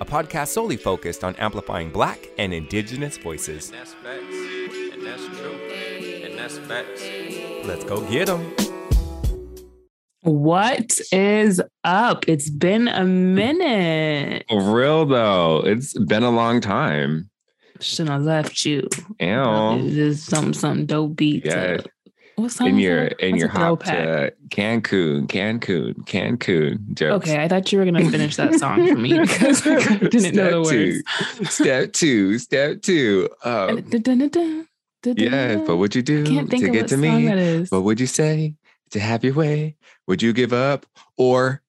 a podcast solely focused on amplifying black and indigenous voices. And that's facts. And that's true. And that's facts. Let's go get them. What is up? It's been a minute. For real though, it's been a long time. Shouldn't have left you. Ew. Just some some dope beat. Yeah. to- what song In your that? in What's your hop to Cancun, Cancun, Cancun jokes. Okay, I thought you were gonna finish that song for me because I didn't know the Step words. two, step two, step two. Um, yes, but what would you do I can't think to get to me? What would you say to have your way? Would you give up or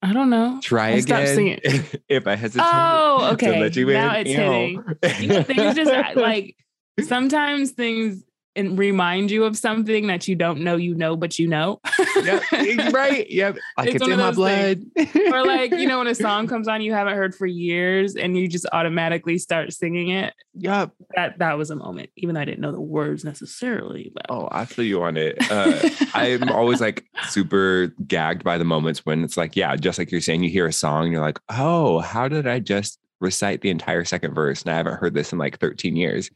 I don't know. try I stopped again? singing. if I hesitate, Oh, to okay. let you Now in. it's Ew. hitting. Things just like sometimes things and remind you of something that you don't know you know, but you know. yep, right. Yep. Like It's it's, in my blood. or like, you know, when a song comes on you haven't heard for years and you just automatically start singing it. Yep. That that was a moment, even though I didn't know the words necessarily. But Oh, I feel you on it. Uh, I'm always like super gagged by the moments when it's like, yeah, just like you're saying, you hear a song and you're like, oh, how did I just recite the entire second verse? And I haven't heard this in like 13 years.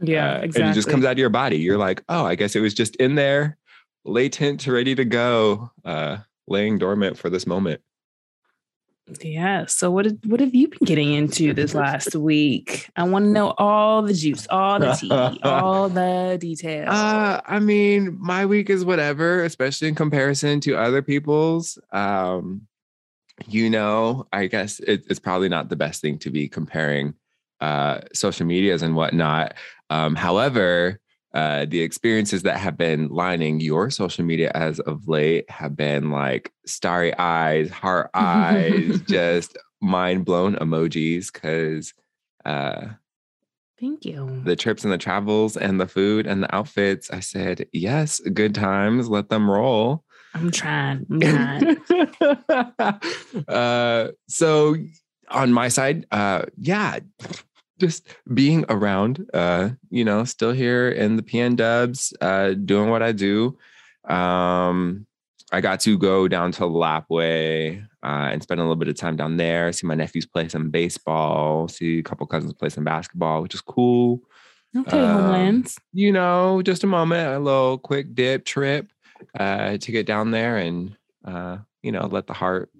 Yeah, Uh, exactly. And it just comes out of your body. You're like, oh, I guess it was just in there, latent, ready to go, uh, laying dormant for this moment. Yeah. So what did, what have you been getting into this last week? I want to know all the juice, all the tea, all the details. Uh, I mean, my week is whatever, especially in comparison to other people's. Um, you know, I guess it, it's probably not the best thing to be comparing uh, social medias and whatnot. Um, however, uh, the experiences that have been lining your social media as of late have been like starry eyes, heart eyes, just mind blown emojis because uh, Thank you. the trips and the travels and the food and the outfits. I said, yes, good times, let them roll. I'm trying. I'm trying. uh, so on my side, uh, yeah, just being around, uh, you know, still here in the PN dubs, uh, doing what I do. Um, I got to go down to Lapwai uh, and spend a little bit of time down there, see my nephews play some baseball, see a couple cousins play some basketball, which is cool okay, Um, Homelands. you know, just a moment, a little quick dip trip uh, to get down there and, uh, you know, let the heart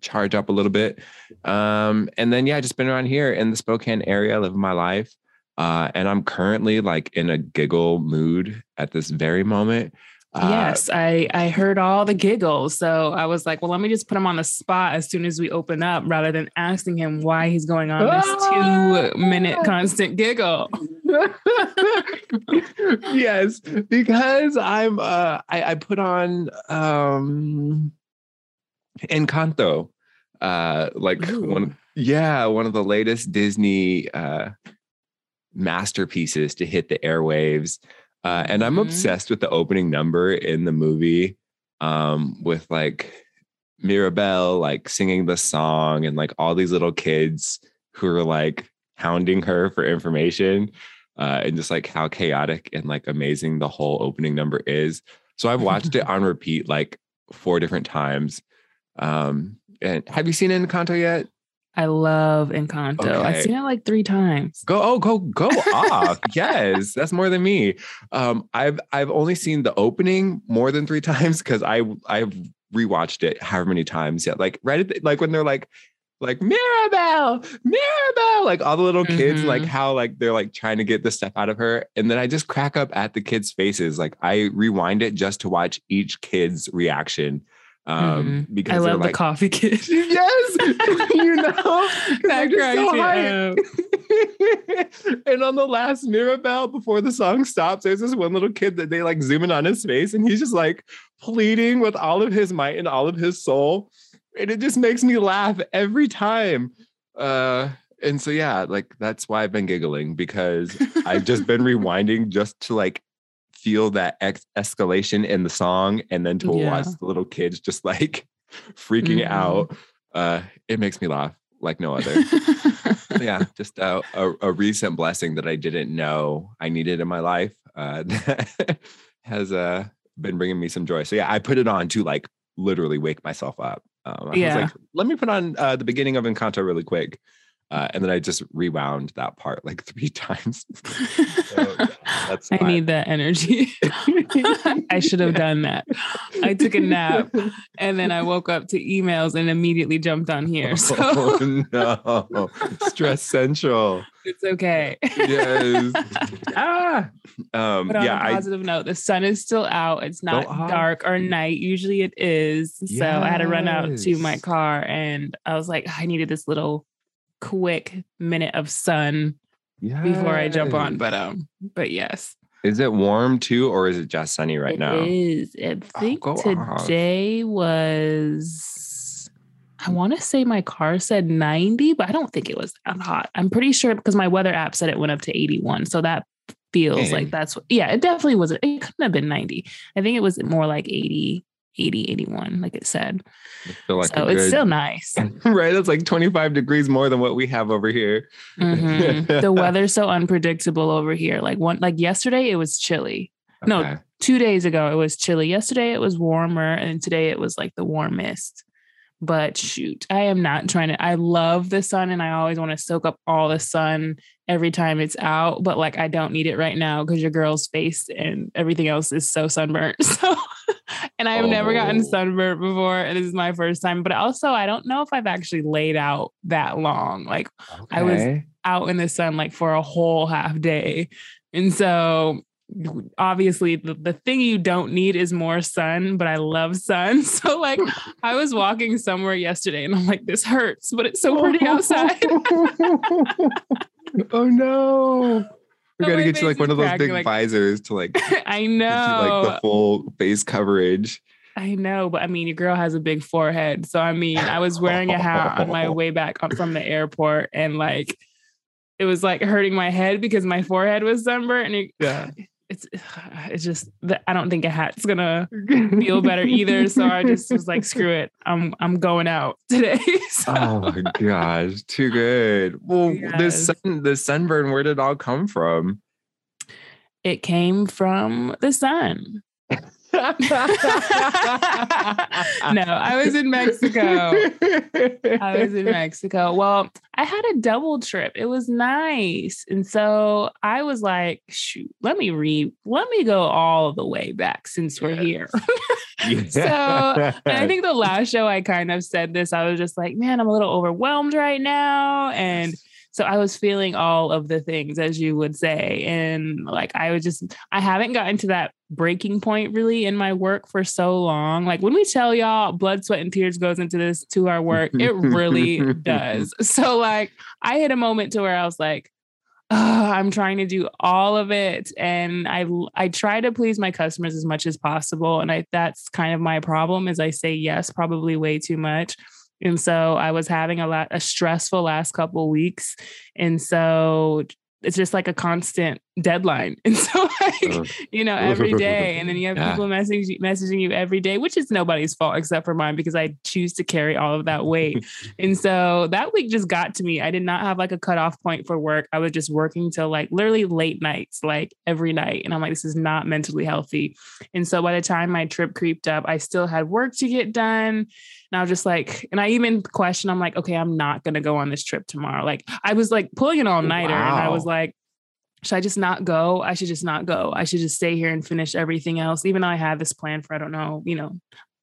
charge up a little bit. Um, and then, yeah, just been around here in the Spokane area, living my life. Uh, and I'm currently like in a giggle mood at this very moment. Uh, yes, I I heard all the giggles, so I was like, well, let me just put him on the spot as soon as we open up, rather than asking him why he's going on this two minute constant giggle. yes, because I'm uh I, I put on um Encanto. Uh like one yeah, one of the latest Disney uh masterpieces to hit the airwaves. Uh and I'm Mhm. obsessed with the opening number in the movie um with like Mirabel like singing the song and like all these little kids who are like hounding her for information uh, and just like how chaotic and like amazing the whole opening number is. So I've watched it on repeat like four different times. Um, and have you seen Encanto yet? I love Encanto. I've seen it like three times. Go oh go go off. yes, that's more than me. Um, I've I've only seen the opening more than three times because I I've rewatched it however many times yet. Like right at the, like when they're like like Mirabel, Mirabel, like all the little kids, Mhm. like how like they're like trying to get the stuff out of her, and then I just crack up at the kids' faces. Like I rewind it just to watch each kid's reaction. Um, because I love the coffee kid. Yes, you know that cracks so me up. and on the last Mirabel, before the song stops, there's this one little kid that they like zoom in on his face, and he's just like pleading with all of his might and all of his soul, and it just makes me laugh every time. Uh, and so yeah, like that's why I've been giggling because I've just been rewinding just to like feel that ex- escalation in the song and then to Yeah. watch the little kids just like freaking Mhm. out. Uh it makes me laugh like no other. yeah, just a, a, a recent blessing that I didn't know I needed in my life uh, that has uh, been bringing me some joy. So yeah, I put it on to like literally wake myself up. Um, I Yeah. was like, let me put on uh, the beginning of Encanto really quick. Uh, and then I just rewound that part like three times. So, that's I need that energy. I should have done that. I took a nap and then I woke up to emails and immediately jumped on here. So Oh no, stress central. it's okay. Yes. ah. Um, But on yeah, a I positive note, the sun is still out. It's not dark or night. Usually it is. So I had to run out to my car and I was like, I needed this little quick minute of sun before I jump on. But um, but yes. Is it warm too, or is it just sunny right It now? is. I think go off. today was. I want to say my car said 90, but I don't think it was that hot. I'm pretty sure because my weather app said it went up to 81. So that feels Dang. like that's what, yeah, it definitely wasn't. It couldn't have been 90. I think it was more like 80, 80, 81, like it said. Like so it's good- still nice. right. It's like 25 degrees more than what we have over here. Mhm. the weather's so unpredictable over here. Like one, like yesterday, it was chilly. No, two days ago it was chilly. Yesterday it was warmer, and today it was like the warmest. But shoot, I am not trying to. I love the sun, and I always want to soak up all the sun every time it's out. But like, I don't need it right now because your girl's face and everything else is so sunburnt. So, and I've never gotten Oh. sunburnt before, and this is my first time. But also, I don't know if I've actually laid out that long. Like I was- out in the sun like for a whole half day. And so obviously the, the thing you don't need is more sun, but I love sun. So like I was walking somewhere yesterday and I'm like, this hurts, but it's so pretty outside. oh no. We So gotta get you like one of those big like- visors to like get I you know. like the full face coverage. I know, but I mean, your girl has a big forehead. So I mean, I was wearing a hat on my way back on- from the airport and like it was like hurting my head because my forehead was sunburnt and it, Yeah. It's it's just that I don't think a hat's gonna feel better either. So I just was like, screw it. I'm I'm going out today. So Oh my gosh, too good. Well, this Yes. sun, the sunburn, where did it all come from? it came from the sun. no, I was in Mexico. I was in Mexico. Well, I had a double trip. It was nice. And so I was like, shoot, let me read, let me go all the way back since we're here. So, I think the last show I kind of said this. I was just like, man, I'm a little overwhelmed right now. And so I was feeling all of the things, as you would say. And like, I was just, I haven't gotten to that breaking point really in my work for so long. Like, when we tell y'all blood, sweat, and tears goes into this to our work, it really does. So, like, I hit a moment to where I was like, "Ah, I'm trying to do all of it, and I I try to please my customers as much as possible, and I that's kind of my problem is I say yes probably way too much, and so I was having a lot a stressful last couple weeks, and so it's just like a constant deadline, and so like Ugh. you know every day, and then you have Yeah. people messaging messaging you every day, which is nobody's fault except for mine because I choose to carry all of that weight. And so that week just got to me. I did not have like a cutoff point for work. I was just working till like literally late nights, like every night. And I'm like, this is not mentally healthy. And so by the time my trip creeped up, I still had work to get done. And I was just like, and I even questioned, I'm like, okay, I'm not going to go on this trip tomorrow. Like I was like pulling an all nighter and I was like, should I just not go? I should just not go. I should just stay here and finish everything else, even though I had this plan for, I don't know, you know,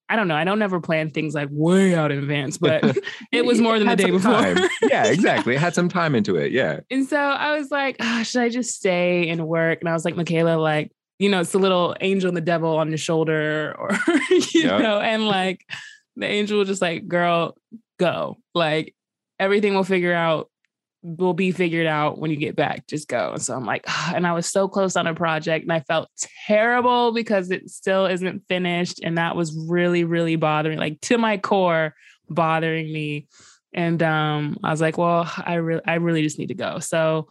I don't know. I don't ever plan things like way out in advance, but it was more than the day before. time. yeah, exactly. It had some time into it. Yeah. and so I was like, ah, should I just stay and work? And I was like, Michaela, like, you know, it's the little angel and the devil on your shoulder, or you Yep. know, and like the angel was just like, girl, go. Like everything will figure out, will be figured out when you get back. Just go. So I'm like, and I was so close on a project and I felt terrible because it still isn't finished. And that was really, really bothering, like to my core, bothering me. And um, I was like, well, I really, I really just need to go. So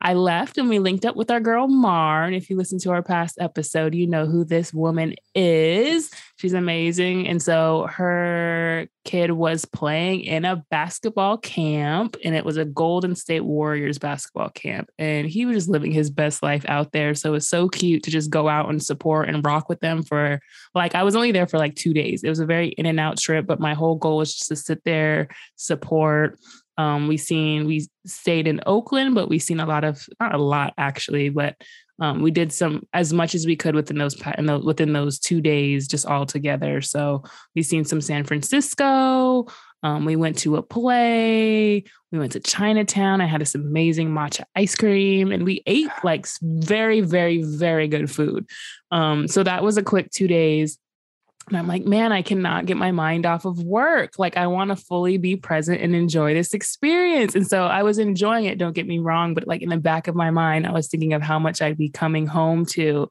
I left and we linked up with our girl Mar. And if you listen to our past episode, you know who this woman is. She's amazing. And so her kid was playing in a basketball camp, and it was a Golden State Warriors basketball camp. And he was just living his best life out there. So it was so cute to just go out and support and rock with them for like, I was only there for like two days. It was a very in and out trip, but my whole goal was just to sit there, support, um, we seen we stayed in Oakland, but we seen a lot of not a lot actually, but um, we did some as much as we could within those, within those two days, just all together. So we seen some San Francisco. Um, we went to a play. We went to Chinatown. I had this amazing matcha ice cream, and we ate like very, very, very good food. Um, so that was a quick two days. And I'm like, man, I cannot get my mind off of work. Like, I want to fully be present and enjoy this experience. And so I was enjoying it, don't get me wrong. But like in the back of my mind, I was thinking of how much I'd be coming home to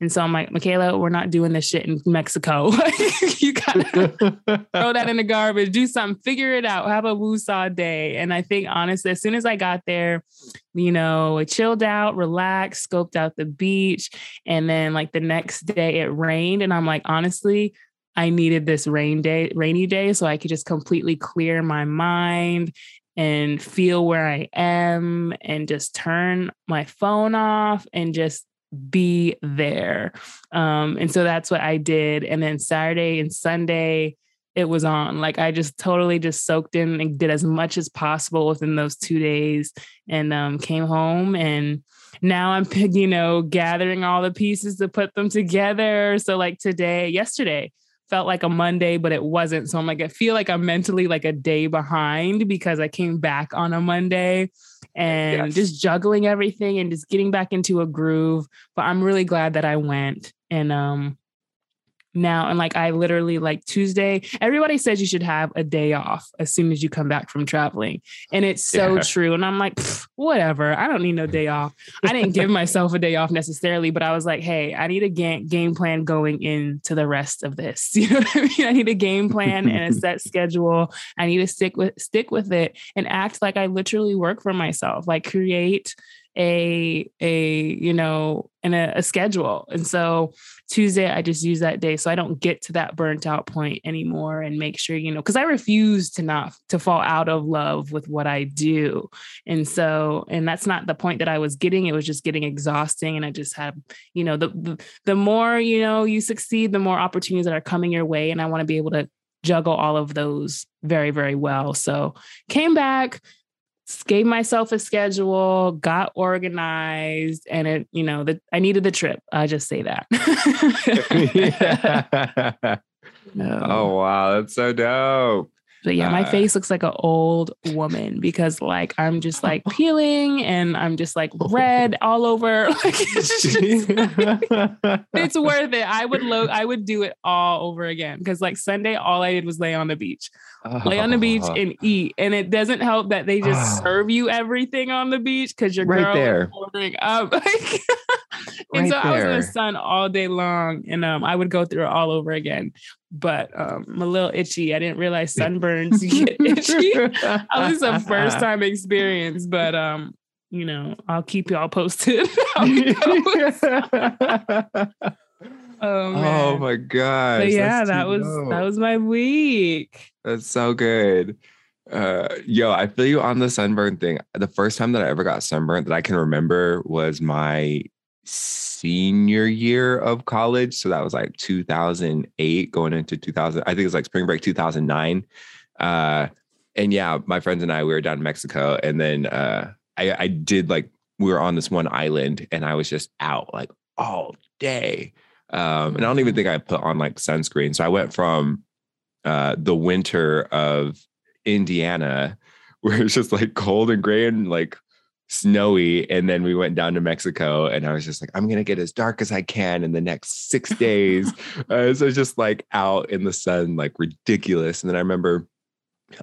and so I'm like, Michaela, we're not doing this shit in Mexico. you gotta throw that in the garbage, do something, figure it out, have a woosah day. And I think honestly, as soon as I got there, you know, I chilled out, relaxed, scoped out the beach. And then like the next day it rained. And I'm like, honestly, I needed this rain day, rainy day, so I could just completely clear my mind and feel where I am and just turn my phone off and just be there. Um, and so that's what I did. And then Saturday and Sunday, it was on. Like I just totally just soaked in and did as much as possible within those two days and um, came home. And now I'm, you know, gathering all the pieces to put them together. So, like today, yesterday, felt like a Monday, but it wasn't. So I'm like, I feel like I'm mentally like a day behind because I came back on a Monday and yes. just juggling everything and just getting back into a groove. But I'm really glad that I went. And um now and like i literally like tuesday everybody says you should have a day off as soon as you come back from traveling and it's so yeah. true and i'm like whatever i don't need no day off. I didn't give myself a day off necessarily but i was like hey i need a game, game plan going into the rest of this. You know what i mean? I need a game plan and a set schedule. I need to stick with stick with it and act like i literally work for myself like create a a you know and a, a, schedule. And so tuesday i just use that day so i don't get to that burnt out point anymore and make sure you know because i refuse to not to fall out of love with what i do. And so and that's not the point that i was getting. It was just getting exhausting. And i just have you know the the, the more you know you succeed the more opportunities that are coming your way. And i want to be able to juggle all of those very very well. So came back gave myself a schedule, got organized, and it, you know, that I needed the trip. I just say that. no. Oh wow, that's so dope. But yeah, my uh, face looks like an old woman because like I'm just like peeling and I'm just like red all over. Like it's, just, it's worth it. I would lo- I would do it all over again because like Sunday, all I did was lay on the beach, lay on the beach uh-huh. and eat. And it doesn't help that they just serve you everything on the beach because your right girl there. ordering up. and right so I was in the sun all day long, and um, I would go through it all over again but um, I'm a little itchy. I didn't realize sunburns get itchy. At least a first time experience, but um, you know, I'll keep y'all posted. Oh, oh, my god! yeah, that was that was my week. That's so good. Uh, yo, I feel you on the sunburn thing. The first time that I ever got sunburned that I can remember was my senior year of college. So that was like 2008 going into 2000. I think it was like spring break 2009. Uh, and yeah, my friends and I, we were down in Mexico. And then uh, I, I did like, we were on this one island and I was just out like all day. Um, and I don't even think I put on like sunscreen. So I went from uh, the winter of Indiana, where it's just like cold and gray and like snowy and then we went down to mexico and i was just like i'm gonna get as dark as i can in the next six days uh, so just like out in the sun like ridiculous and then i remember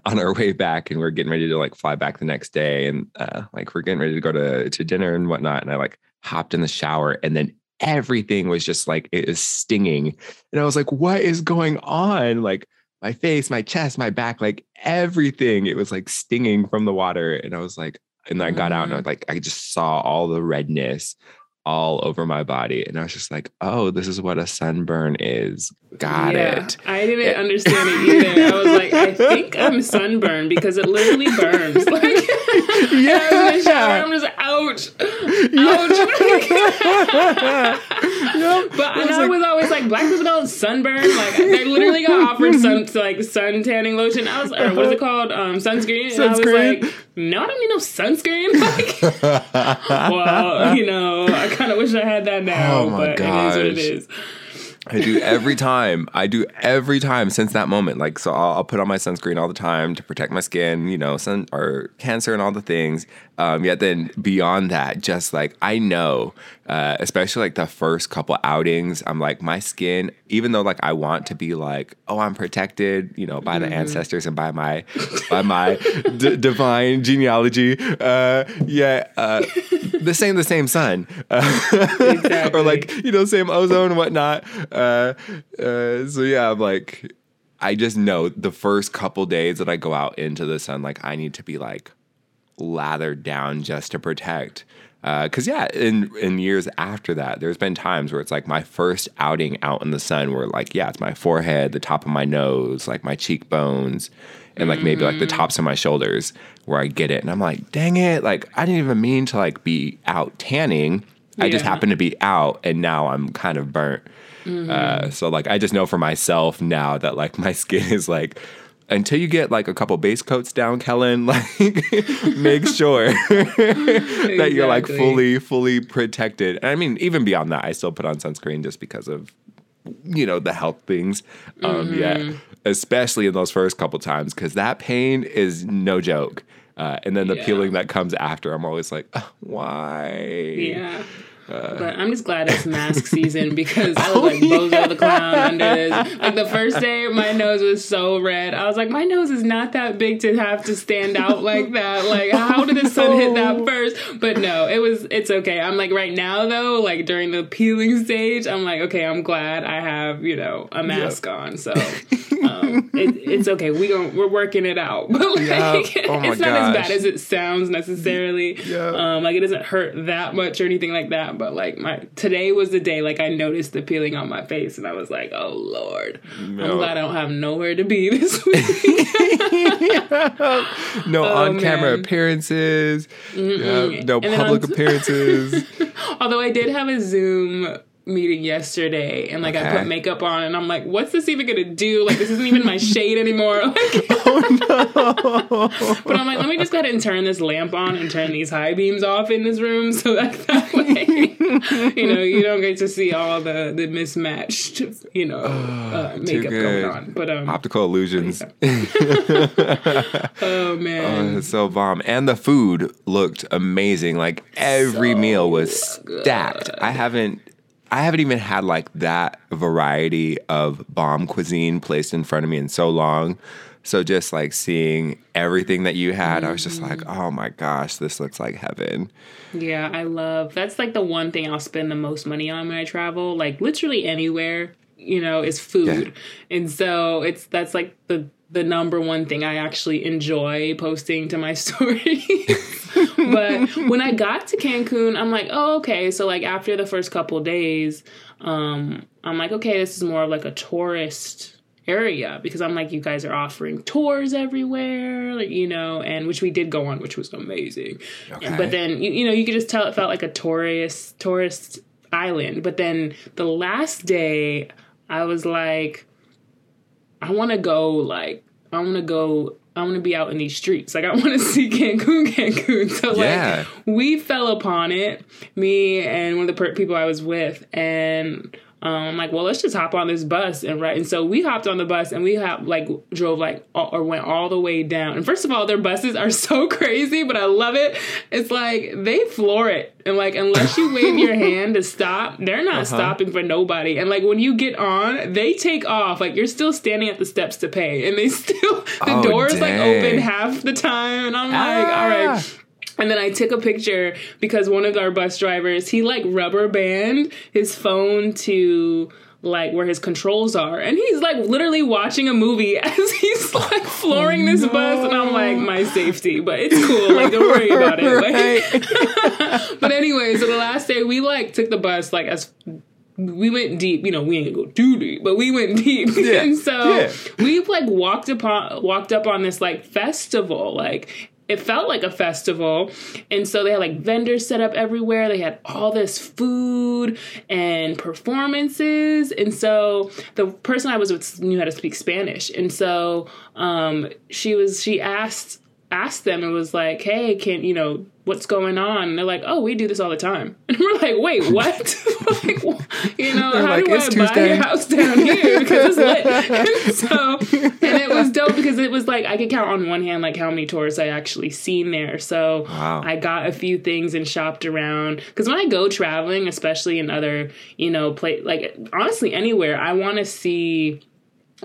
on our way back and we are getting ready to like fly back the next day and uh, like we're getting ready to go to, to dinner and whatnot and i like hopped in the shower and then everything was just like it is stinging and i was like what is going on like my face, my chest, my back, like everything. It was like stinging from the water. And I was like, and I got out and I Mhm. like I just saw all the redness all over my body. And I was just like, oh, this is what a sunburn is. Got Yeah, it. I didn't understand it either. I was like, I think I'm sunburned because it literally burns. Like, I was in the shower. I'm just ouch, ouch. Yep. But It and was I like- was always like, black people don't sunburn. Like they literally got offered sun like sun tanning lotion. I was, or what is it called? Um, sunscreen. And I was Sunscreen? like, no, I don't need no sunscreen. Like, well, you know, I kind of wish I had that now, Oh my but it is what it is. I do every time. I do every time since that moment. Like, so I'll, I'll put on my sunscreen all the time to protect my skin, you know, sun or cancer and all the things. Um, yet then beyond that, just like I know, uh, especially like the first couple outings, I'm like my skin. Even though like I want to be like, oh, I'm protected, you know, by the ancestors and by my by my d- divine genealogy. Uh, yeah, uh, the same the same sun, uh, Exactly. or like you know, same ozone and whatnot. Uh, uh, so yeah, I'm like, I just know the first couple days that I go out into the sun, like I need to be like lathered down just to protect. Because yeah, in in years after that, there's been times where it's like my first outing out in the sun, where like yeah, it's my forehead, the top of my nose, like my cheekbones, and like maybe like the tops of my shoulders, where I get it, and I'm like, dang it, like I didn't even mean to like be out tanning. I just happened to be out, and now I'm kind of burnt. Uh, so like I just know for myself now that like my skin is like until you get like a couple base coats down, Kellen, like make sure that you're like fully, fully protected. And I mean, even beyond that, I still put on sunscreen just because of you know the health things. Um, yeah, especially in those first couple times because that pain is no joke. Uh, and then the Yeah. peeling that comes after, I'm always like, "Ugh, why? Yeah. Uh, but I'm just glad it's mask season because I was Oh, like Bozo the clown under this. Like the first day, my nose was so red. I was like, my nose is not that big to have to stand out like that. Like, how did the sun hit that first? But no, it was. It's okay. I'm like right now though, like during the peeling stage, I'm like, okay, I'm glad I have you know a mask on. So um, it, it's okay. We gon' we're working it out. But like, Yeah. Oh it's not as bad as it sounds necessarily. Yeah. Um, like it doesn't hurt that much or anything like that. But like my today was the day like I noticed the peeling on my face and I was like, oh lord, No. I'm glad I don't have nowhere to be this week. no Oh, on camera appearances, no And public appearances. Although I did have a Zoom meeting yesterday and like I put makeup on and I'm like, what's this even gonna do? Like this isn't even my shade anymore. Like, oh but I'm like, let me just go ahead and turn this lamp on and turn these high beams off in this room so that, that way you know you don't get to see all the the mismatched you know uh, makeup going on. But um, Optical illusions. oh man, Oh, so bomb. And the food looked amazing. Like every meal was stacked. I haven't I haven't even had like that variety of bomb cuisine placed in front of me in so long. So just like seeing everything that you had, I was just like, Mm. oh my gosh, this looks like heaven. Yeah, I love that's like the one thing I'll spend the most money on when I travel. Like literally anywhere, you know, is food. And so it's that's like the the number one thing I actually enjoy posting to my stories. but when I got to Cancun, I'm like, oh, okay. So like after the first couple days, um, I'm like, okay, this is more of like a tourist area because I'm like, you guys are offering tours everywhere, like, you know, and which we did go on, which was amazing. Okay. But then you, you know, you could just tell it felt like a tourist tourist island. But then the last day, I was like, I want to go like I want to go. I want to be out in these streets. Like I want to see Cancun, Cancun. So like Yeah. we fell upon it, me and one of the per- people I was with, and um, I'm like, well, let's just hop on this bus and right. And so we hopped on the bus and we have like drove like all, or went all the way down. And first of all, their buses are so crazy, but I love it. It's like they floor it, and like unless you wave your hand to stop, they're not stopping for nobody. And like when you get on, they take off. Like you're still standing at the steps to pay, and they still the Oh, doors like open half the time, and I'm like, all Ah. right. And then I took a picture because one of our bus drivers, he like rubber band his phone to like where his controls are, and he's like literally watching a movie as he's like flooring this bus, and I'm like, my safety, but it's cool. Like, don't worry about it. Like, but anyway, so the last day we like took the bus like as we went deep. You know, we ain't go too deep, but we went deep. Yeah, and so yeah. we like walked upon walked up on this like festival. Like it felt like a festival. And so they had like vendors set up everywhere. They had all this food and performances. And so the person I was with knew how to speak Spanish. And so um she was she asked asked them and was like, "Hey, can you know what's going on?" And they're like, "Oh, we do this all the time." And we're like, "Wait, what?" like, you know, They're how like, do "It's I buy Tuesday." your house down here because it's lit? and so, and it was dope because it was like I could count on one hand like how many tourists I actually seen there. So Wow. I got a few things and shopped around because when I go traveling, especially in other you know play like honestly anywhere, I want to see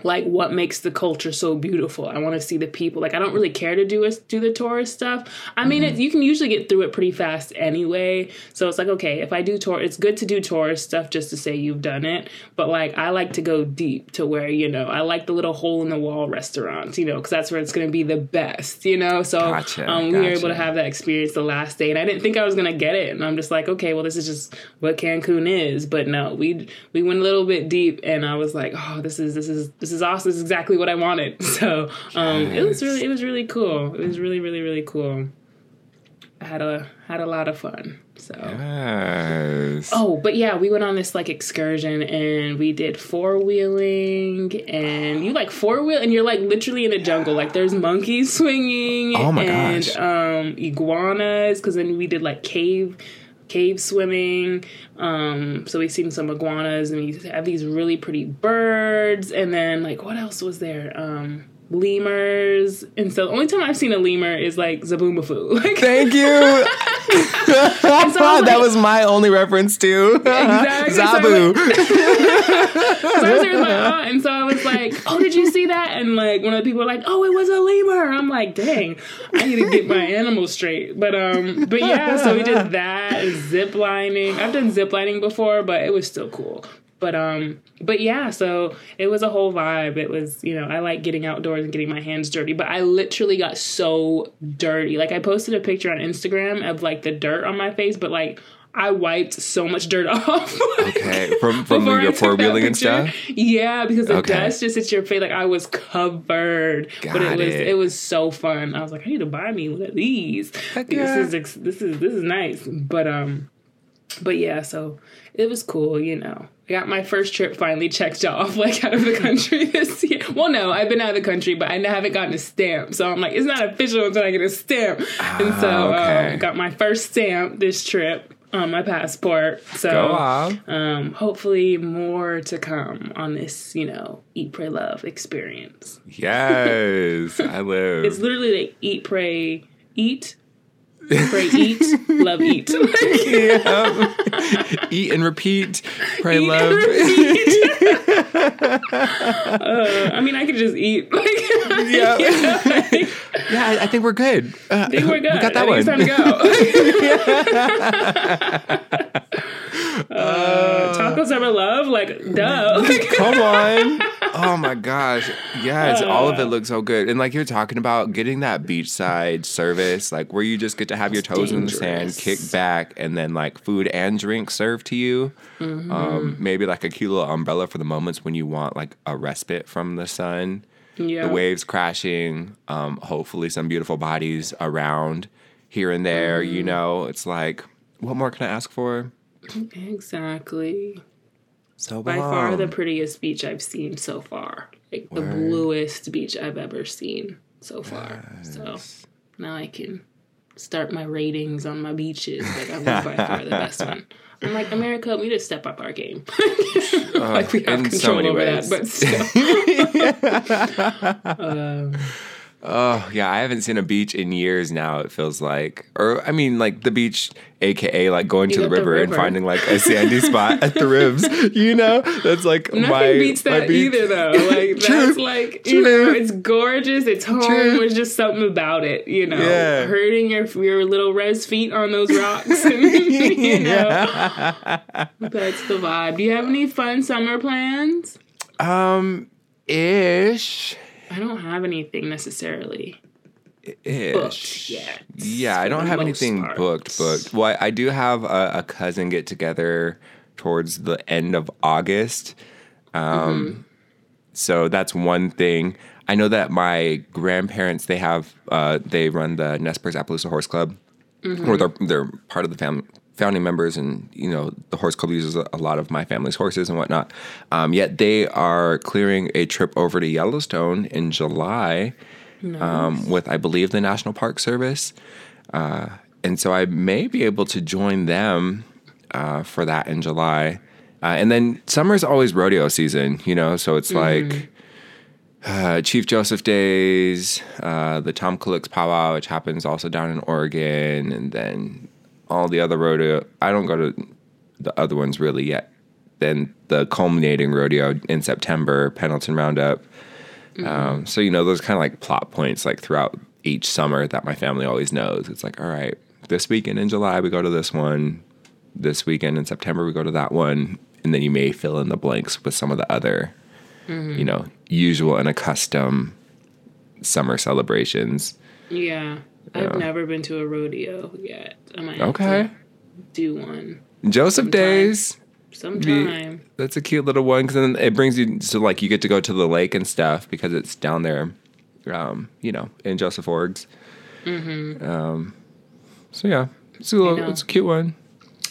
like what makes the culture so beautiful. I want to see the people. Like I don't really care to do it, do the tourist stuff. I mean, Mm-hmm. it, you can usually get through it pretty fast anyway. So it's like okay, if I do tour, it's good to do tourist stuff just to say you've done it. But like I like to go deep to where you know I like the little hole in the wall restaurants, you know, because that's where it's going to be the best, you know. So Gotcha, um, we were able to have that experience the last day, and I didn't think I was going to get it. And I'm just like, okay, well, this is just what Cancun is. But no, we we went a little bit deep, and I was like, oh, this is this is this is awesome. This is exactly what I wanted. So um, it was really it was really cool. It was really really really cool. I had a had a lot of fun. So. Yes. Oh, but yeah, we went on this like excursion and we did four wheeling and you like four wheel and you're like literally in the jungle. Like there's monkeys swinging Oh my and gosh. um iguanas because then we did like cave cave swimming. Um so we've seen some iguanas and we have these really pretty birds and then like what else was there? Um lemurs and so the only time I've seen a lemur is like Zoboomafoo. Like Thank you. like- that was my only reference to Exactly. Zabu. So I was there with my aunt, and so I was like, "Oh, did you see that?" And like one of the people were like, "Oh, it was a lemur." I'm like, "Dang, I need to get my animals straight." But um, but yeah, so we did that zip lining. I've done zip lining before, but it was still cool. But um, but yeah, so it was a whole vibe. It was you know I like getting outdoors and getting my hands dirty, but I literally got so dirty. Like I posted a picture on Instagram of like the dirt on my face, but like. I wiped so much dirt off. Okay, from from I your wheeling and stuff. Yeah, because the Okay. dust just hits your face. Like I was covered, but it Got was it. it. was so fun. I was like, I need to buy me one of these. Heck This is this is this is nice. But um, but yeah, so it was cool. You know, I got my first trip finally checked off, like out of the country this year. Well, no, I've been out of the country, but I haven't gotten a stamp. So I'm like, it's not official until I get a stamp. and so Ah, okay. um, got my first stamp this trip on my passport. So um, hopefully more to come on this, you know, eat, pray, love experience. Yes, I live. It's literally like eat, pray, eat, pray, eat, love, eat. Yeah. Eat and repeat. Pray Eat love. Uh, I mean, I could just eat. Like, Yeah. Yeah, I, think we're good. Uh, I think we're good. We got that I one. time to go. uh, tacos ever love? Like, duh. Come on. Oh my gosh. Yes, all Uh. of it looks so good. And like you're talking about getting that beachside service, like where you just get to have your toes in the sand, kick back, and then like food and drink served to you. Mm-hmm. Um, maybe like a cute little umbrella for the moments when you want like a respite from the sun. Yeah. The waves crashing, um, hopefully some beautiful bodies around here and there, Mm-hmm. you know. It's like, what more can I ask for? Exactly. So By far the prettiest beach I've seen so far. Like the bluest beach I've ever seen so far. So now I can start my ratings on my beaches. Like I was by far the best one. I'm like, America, we need to step up our game. like we have in so control many over ways. that, but still. um, Oh yeah, I haven't seen a beach in years now. It feels like, or I mean, like the beach, aka like going You to the got the river, and finding like a sandy spot at the ribs. You know, that's like Nothing my beats my that beach. either, though. Like True. that's like you True. know, it's gorgeous. It's home. True. There's just something about it. You know, Yeah. hurting your your little res feet on those rocks. you know, that's the vibe. Do you have any fun summer plans? Um, ish, I don't have anything necessarily. ish. Booked yet, Yeah, I don't have anything part. booked. Booked. Well, I, I do have a, a cousin get together towards the end of August. Um, Mm-hmm. so that's one thing. I know that my grandparents they have uh, they run the Nez Perce Appaloosa Horse Club, Mm-hmm. or they're they're part of the family founding members, and you know the horse club uses a, lot of my family's horses and whatnot. Um, yet they are clearing a trip over to Yellowstone in July um, with I believe the National Park Service, uh, and so I may be able to join them uh, for that in July. Uh, and then summer's always rodeo season, you know, so it's like uh, Chief Joseph Days, uh, the Tamkaliks Powwow, which happens also down in Oregon, and then all the other rodeo. I don't go to the other ones really yet. Then the culminating rodeo in September, Pendleton Roundup. Um, so you know those kind of like plot points like throughout each summer that my family always knows. It's like, all right, this weekend in July we go to this one. This weekend in September we go to that one, and then you may fill in the blanks with some of the other you know, usual and accustomed summer celebrations. Yeah, I've never been to a rodeo yet. I might have Okay. to do one Joseph Sometime. Days. sometime. That's a cute little one because then it brings you to like you get to go to the lake and stuff because it's down there, um, you know, in Joseph Orgs. Um, so yeah, it's a little, know. it's a cute one.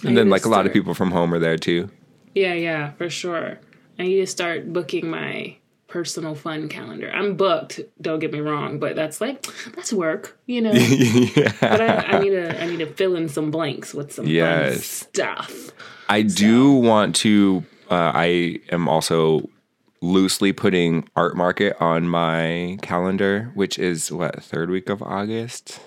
I And then like a lot of people from home are there too. Yeah, yeah, for sure. I need to start booking my personal fun calendar. I'm booked, don't get me wrong, but that's like that's work, you know. But I, I need to I need to fill in some blanks with some fun Yes. stuff. I do want to. Uh, I am also loosely putting art market on my calendar, which is what third week of August,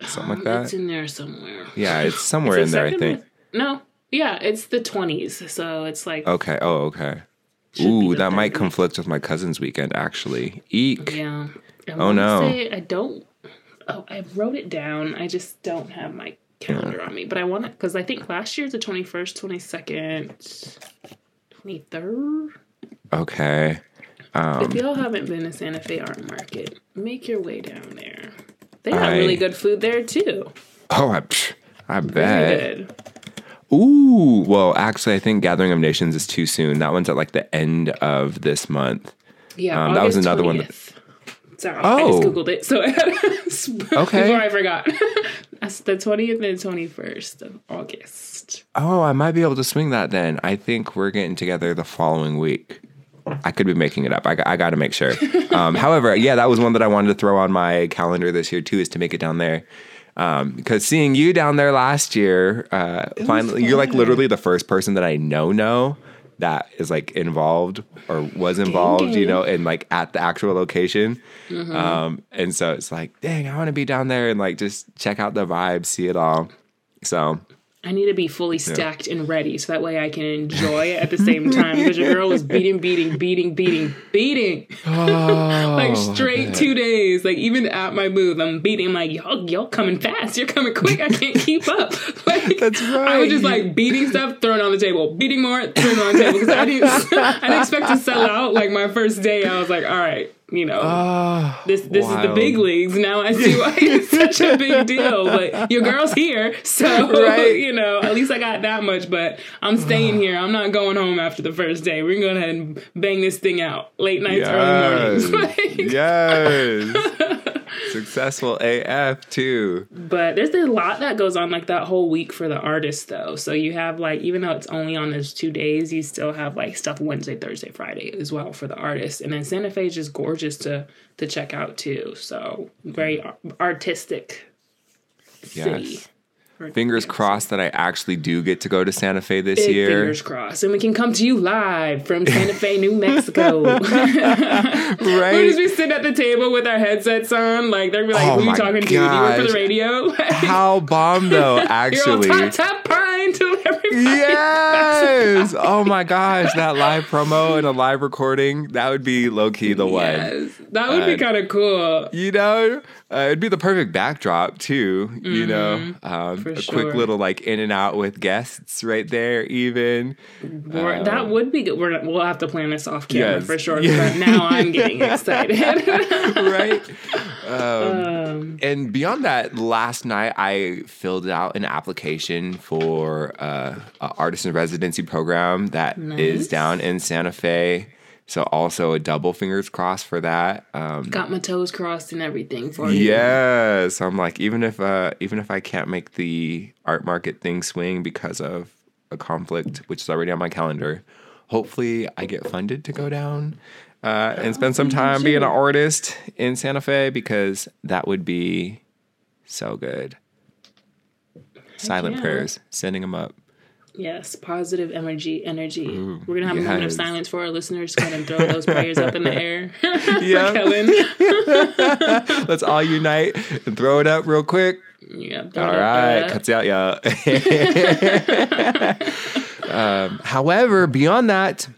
something like that. It's in there somewhere. Yeah, it's somewhere Is in there. I think. No, yeah, it's the twenties, so it's like Okay. Oh, okay. Ooh, that might conflict with my cousin's weekend. Actually, eek. yeah. I Oh, no. Say I don't. Oh, I wrote it down. I just don't have my calendar on me, but I want it because I think last year's the twenty first, twenty second, twenty third. Okay. Um, If y'all haven't been to Santa Fe Art Market, make your way down there. They have I- really good food there too. Oh, I, I bet. Ooh. Well, actually, I think Gathering of Nations is too soon. That one's at like the end of this month. Yeah, Um, that was another one that- 20th. Sorry, I just Oh. googled it. So Okay. before I forgot, that's the twentieth and twenty first of August. Oh, I might be able to swing that then. I think we're getting together the following week. I could be making it up. I, I got to make sure. Um, however, yeah, that was one that I wanted to throw on my calendar this year too, is to make it down there. Um, because seeing you down there last year, uh, finally, you're like literally the first person that I know know that is like involved or was involved, you dang. know, and like at the actual location. Mm-hmm. Um, and so it's like, dang, I want to be down there and like just check out the vibe, see it all. So I need to be fully stacked and ready so that way I can enjoy it at the same time. Because your girl was beating, beating, beating, beating, beating. Oh, like Oh, straight two days. Like even at my booth, I'm beating. I'm like, y'all, y'all coming fast. You're coming quick. I can't keep up. Like That's I was just like beating stuff, throwing it on the table, beating more, throwing it on the table. Because I didn't, I didn't expect to sell out. Like my first day, I was like, all right, you know. Oh, this this is the big leagues. Now I see why it's such a big deal. But your girl's here, so Right. you know at least I got that much. But I'm staying ah. here. I'm not going home after the first day. We're gonna go ahead and bang this thing out late nights, early mornings. Like, yes. Successful AF too. But there's a lot that goes on like that whole week for the artist though. So you have like even though it's only on those two days, you still have like stuff Wednesday, Thursday, Friday as well for the artist. And then Santa Fe is just gorgeous to to check out too. So very artistic city. Yes. Fingers crossed that I actually do get to go to Santa Fe this Big year. fingers crossed, and we can come to you live from Santa Fe, New Mexico. Right? We'll just be sitting at the table with our headsets on, like they're be like, Oh "Who you talking to? Do you work for the radio?" Like, How bomb though, You're on actually. top, top pine to everybody. Yes. Oh my gosh, that live promo and a live recording, that would be low key the one. Yes, that would be Uh, kind of cool. You know, uh, it'd be the perfect backdrop too. You know, um, Mm-hmm. For a sure. quick little like in and out with guests right there. Even We're- that would be good. We're, we'll have to plan this off camera Yes. for sure. Yeah. But now I'm getting excited. right. Um, um, and beyond that, last night I filled out an application for uh, an artist in residency program that is Nice. down in Santa Fe. So also a double fingers crossed for that. Um, got my toes crossed and everything for you. yeah, so I'm like, even if uh, even if I can't make the art market thing swing because of a conflict, which is already on my calendar, hopefully I get funded to go down uh, and spend some time being an artist in Santa Fe because that would be so good. Silent yeah. prayers, sending them up. Yes, positive energy. Energy. We're gonna have a moment of silence for our listeners. To kind of throw those prayers up in the air. Yeah. Let's all unite and throw it up real quick. Yeah. All right, throw it up. cuts out, y'all. um, however, beyond that,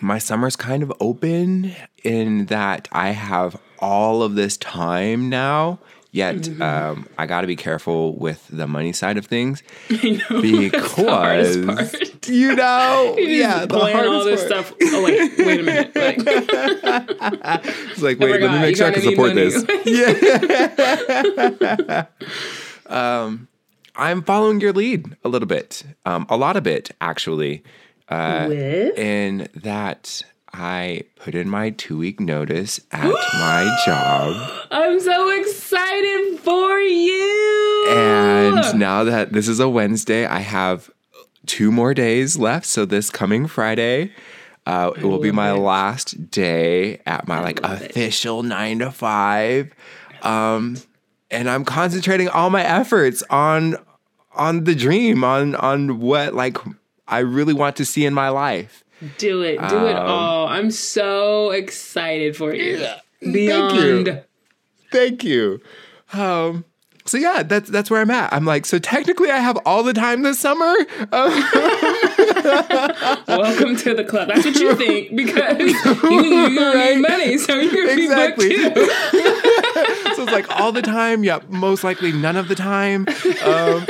my summer's kind of open in that I have all of this time now. Yet, Mm-hmm. um, I got to be careful with the money side of things know, because part. you know, You yeah, the plan all this part. stuff. Oh wait, wait a minute. Like, It's like, wait, let me make sure I can support need this. yeah. um, I'm following your lead a little bit, um, a lot of it actually, uh, with in that I put in my two week notice at my job. I'm so excited for you. And now that this is a Wednesday, I have two more days left. So this coming Friday, uh, it will be my it. last day at my like love it. official nine to five. Um, and I'm concentrating all my efforts on on the dream, on on what like I really want to see in my life. Do it, do it Um, all. I'm so excited for you. Thank you. Thank you. Um, so yeah, that's that's where I'm at. I'm like, so technically, I have all the time this summer. Um, Welcome to the club. That's what you think because you, you Right. need money, so you're Exactly. be booked too. so it's like all the time. Yeah, most likely none of the time. Um,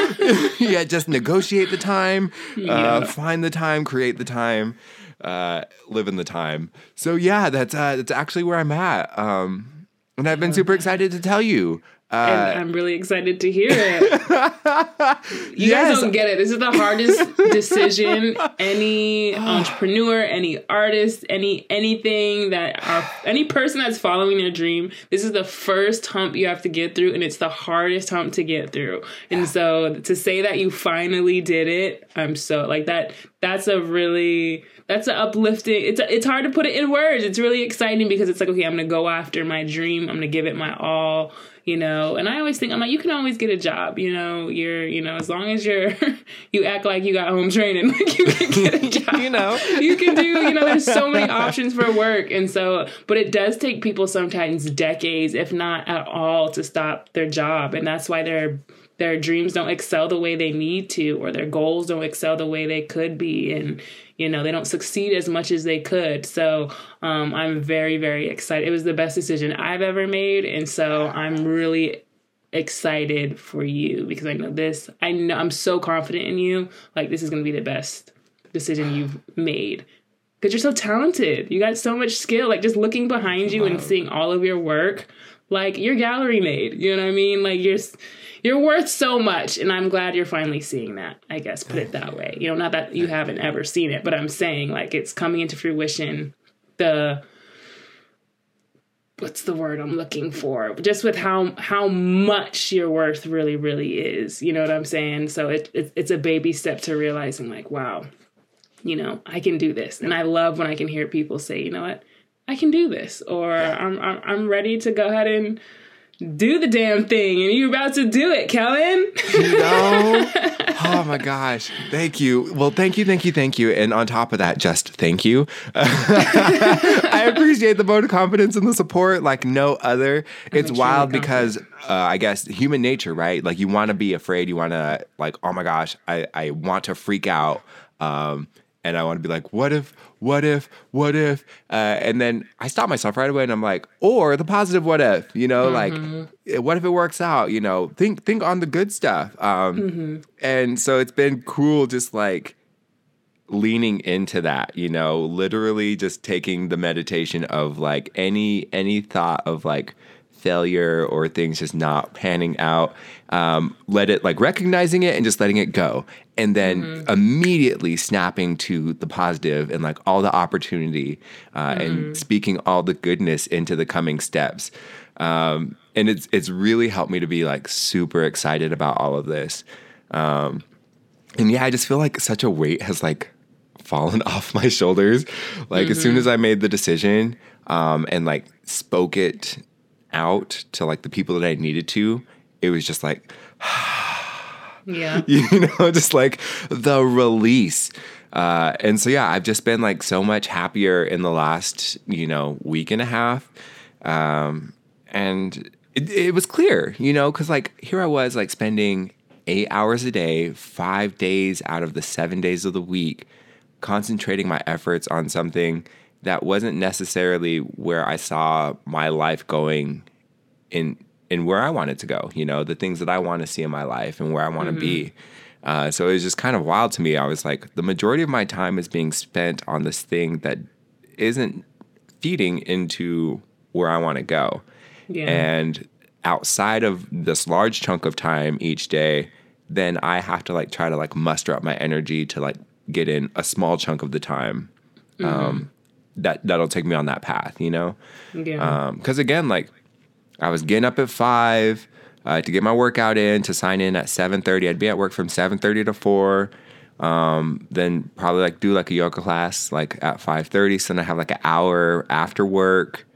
yeah, just negotiate the time, Yeah. uh, find the time, create the time, uh, live in the time. So yeah, that's uh, that's actually where I'm at. Um, and I've been super excited to tell you. Uh, And I'm really excited to hear it. You Yes. guys don't get it. This is the hardest decision any entrepreneur, any artist, any anything that are any person that's following their dream. This is the first hump you have to get through, and it's the hardest hump to get through. And so to say that you finally did it, I'm so like that. That's a really that's an uplifting. It's a, it's hard to put it in words. It's really exciting because it's like okay, I'm gonna go after my dream. I'm gonna give it my all you know? And i always think i'm like you can always get a job you know? You're you know as long as you're you act like you got home training like you can get a job. You know. you can do you know there's so many options for work. And so but it does take people sometimes decades if not at all to stop their job. And that's why their their dreams don't excel the way they need to or their goals don't excel the way they could be. And you know they don't succeed as much as they could. So um, i'm very very excited. It was the best decision i've ever made. And so i'm really excited for you because i know this i know i'm so confident in you. Like this is going to be the best decision you've made. Because you're so talented. You got so much skill. Like just looking behind you and seeing all of your work like you're gallery made you know what i mean? Like you're you're worth so much and i'm glad you're finally seeing that i guess put it that way. You know not that you haven't ever seen it but i'm saying like it's coming into fruition. The what's the word i'm looking for? Just with how how much your worth really really is you know what i'm saying? So it, it it's a baby step to realizing like wow you know i can do this. And i love when i can hear people say you know what i can do this or i'm i'm, I'm ready to go ahead and do the damn thing, and you're about to do it, Kellen. You know? oh my gosh. Thank you. Well, thank you, thank you, thank you. And on top of that, just thank you. I appreciate the vote of confidence and the support like no other. It's wild because uh, I guess human nature, right? Like you want to be afraid. You want to like, oh my gosh, I, I want to freak out. Um, and I want to be like, what if, what if, what if? Uh, and then I stop myself right away and I'm like, or the positive what if, you know, like, eh, what if it works out? You know, think think on the good stuff. Um, And so it's been cool, just like leaning into that, you know, literally just taking the meditation of like any any thought of like failure or things just not panning out um, let it like recognizing it and just letting it go. And then immediately snapping to the positive and like all the opportunity uh, and speaking all the goodness into the coming steps. Um, and it's it's really helped me to be like super excited about all of this. Um, and yeah i just feel like such a weight has like fallen off my shoulders. Like as soon as i made the decision um, and like spoke it out to like the people that i needed to it was just like yeah. you know, just like the release. Uh, and so, yeah, I've just been like so much happier in the last, you know, week and a half. Um, and it, it was clear, you know, because like here I was like spending eight hours a day, five days out of the seven days of the week, concentrating my efforts on something that wasn't necessarily where I saw my life going in in where I wanted to go, you know, the things that I want to see in my life and where I want to be. Uh, so it was just kind of wild to me. I was like, the majority of my time is being spent on this thing that isn't feeding into where I want to go. Yeah. And outside of this large chunk of time each day, then I have to like try to like muster up my energy to like get in a small chunk of the time. Um, that that'll take me on that path, you know. yeah. Because again, like I was getting up at five uh, to get my workout in to sign in at seven thirty. I'd be at work from seven thirty to four. Um, then probably like do like a yoga class like at five thirty. So then I have like an hour after work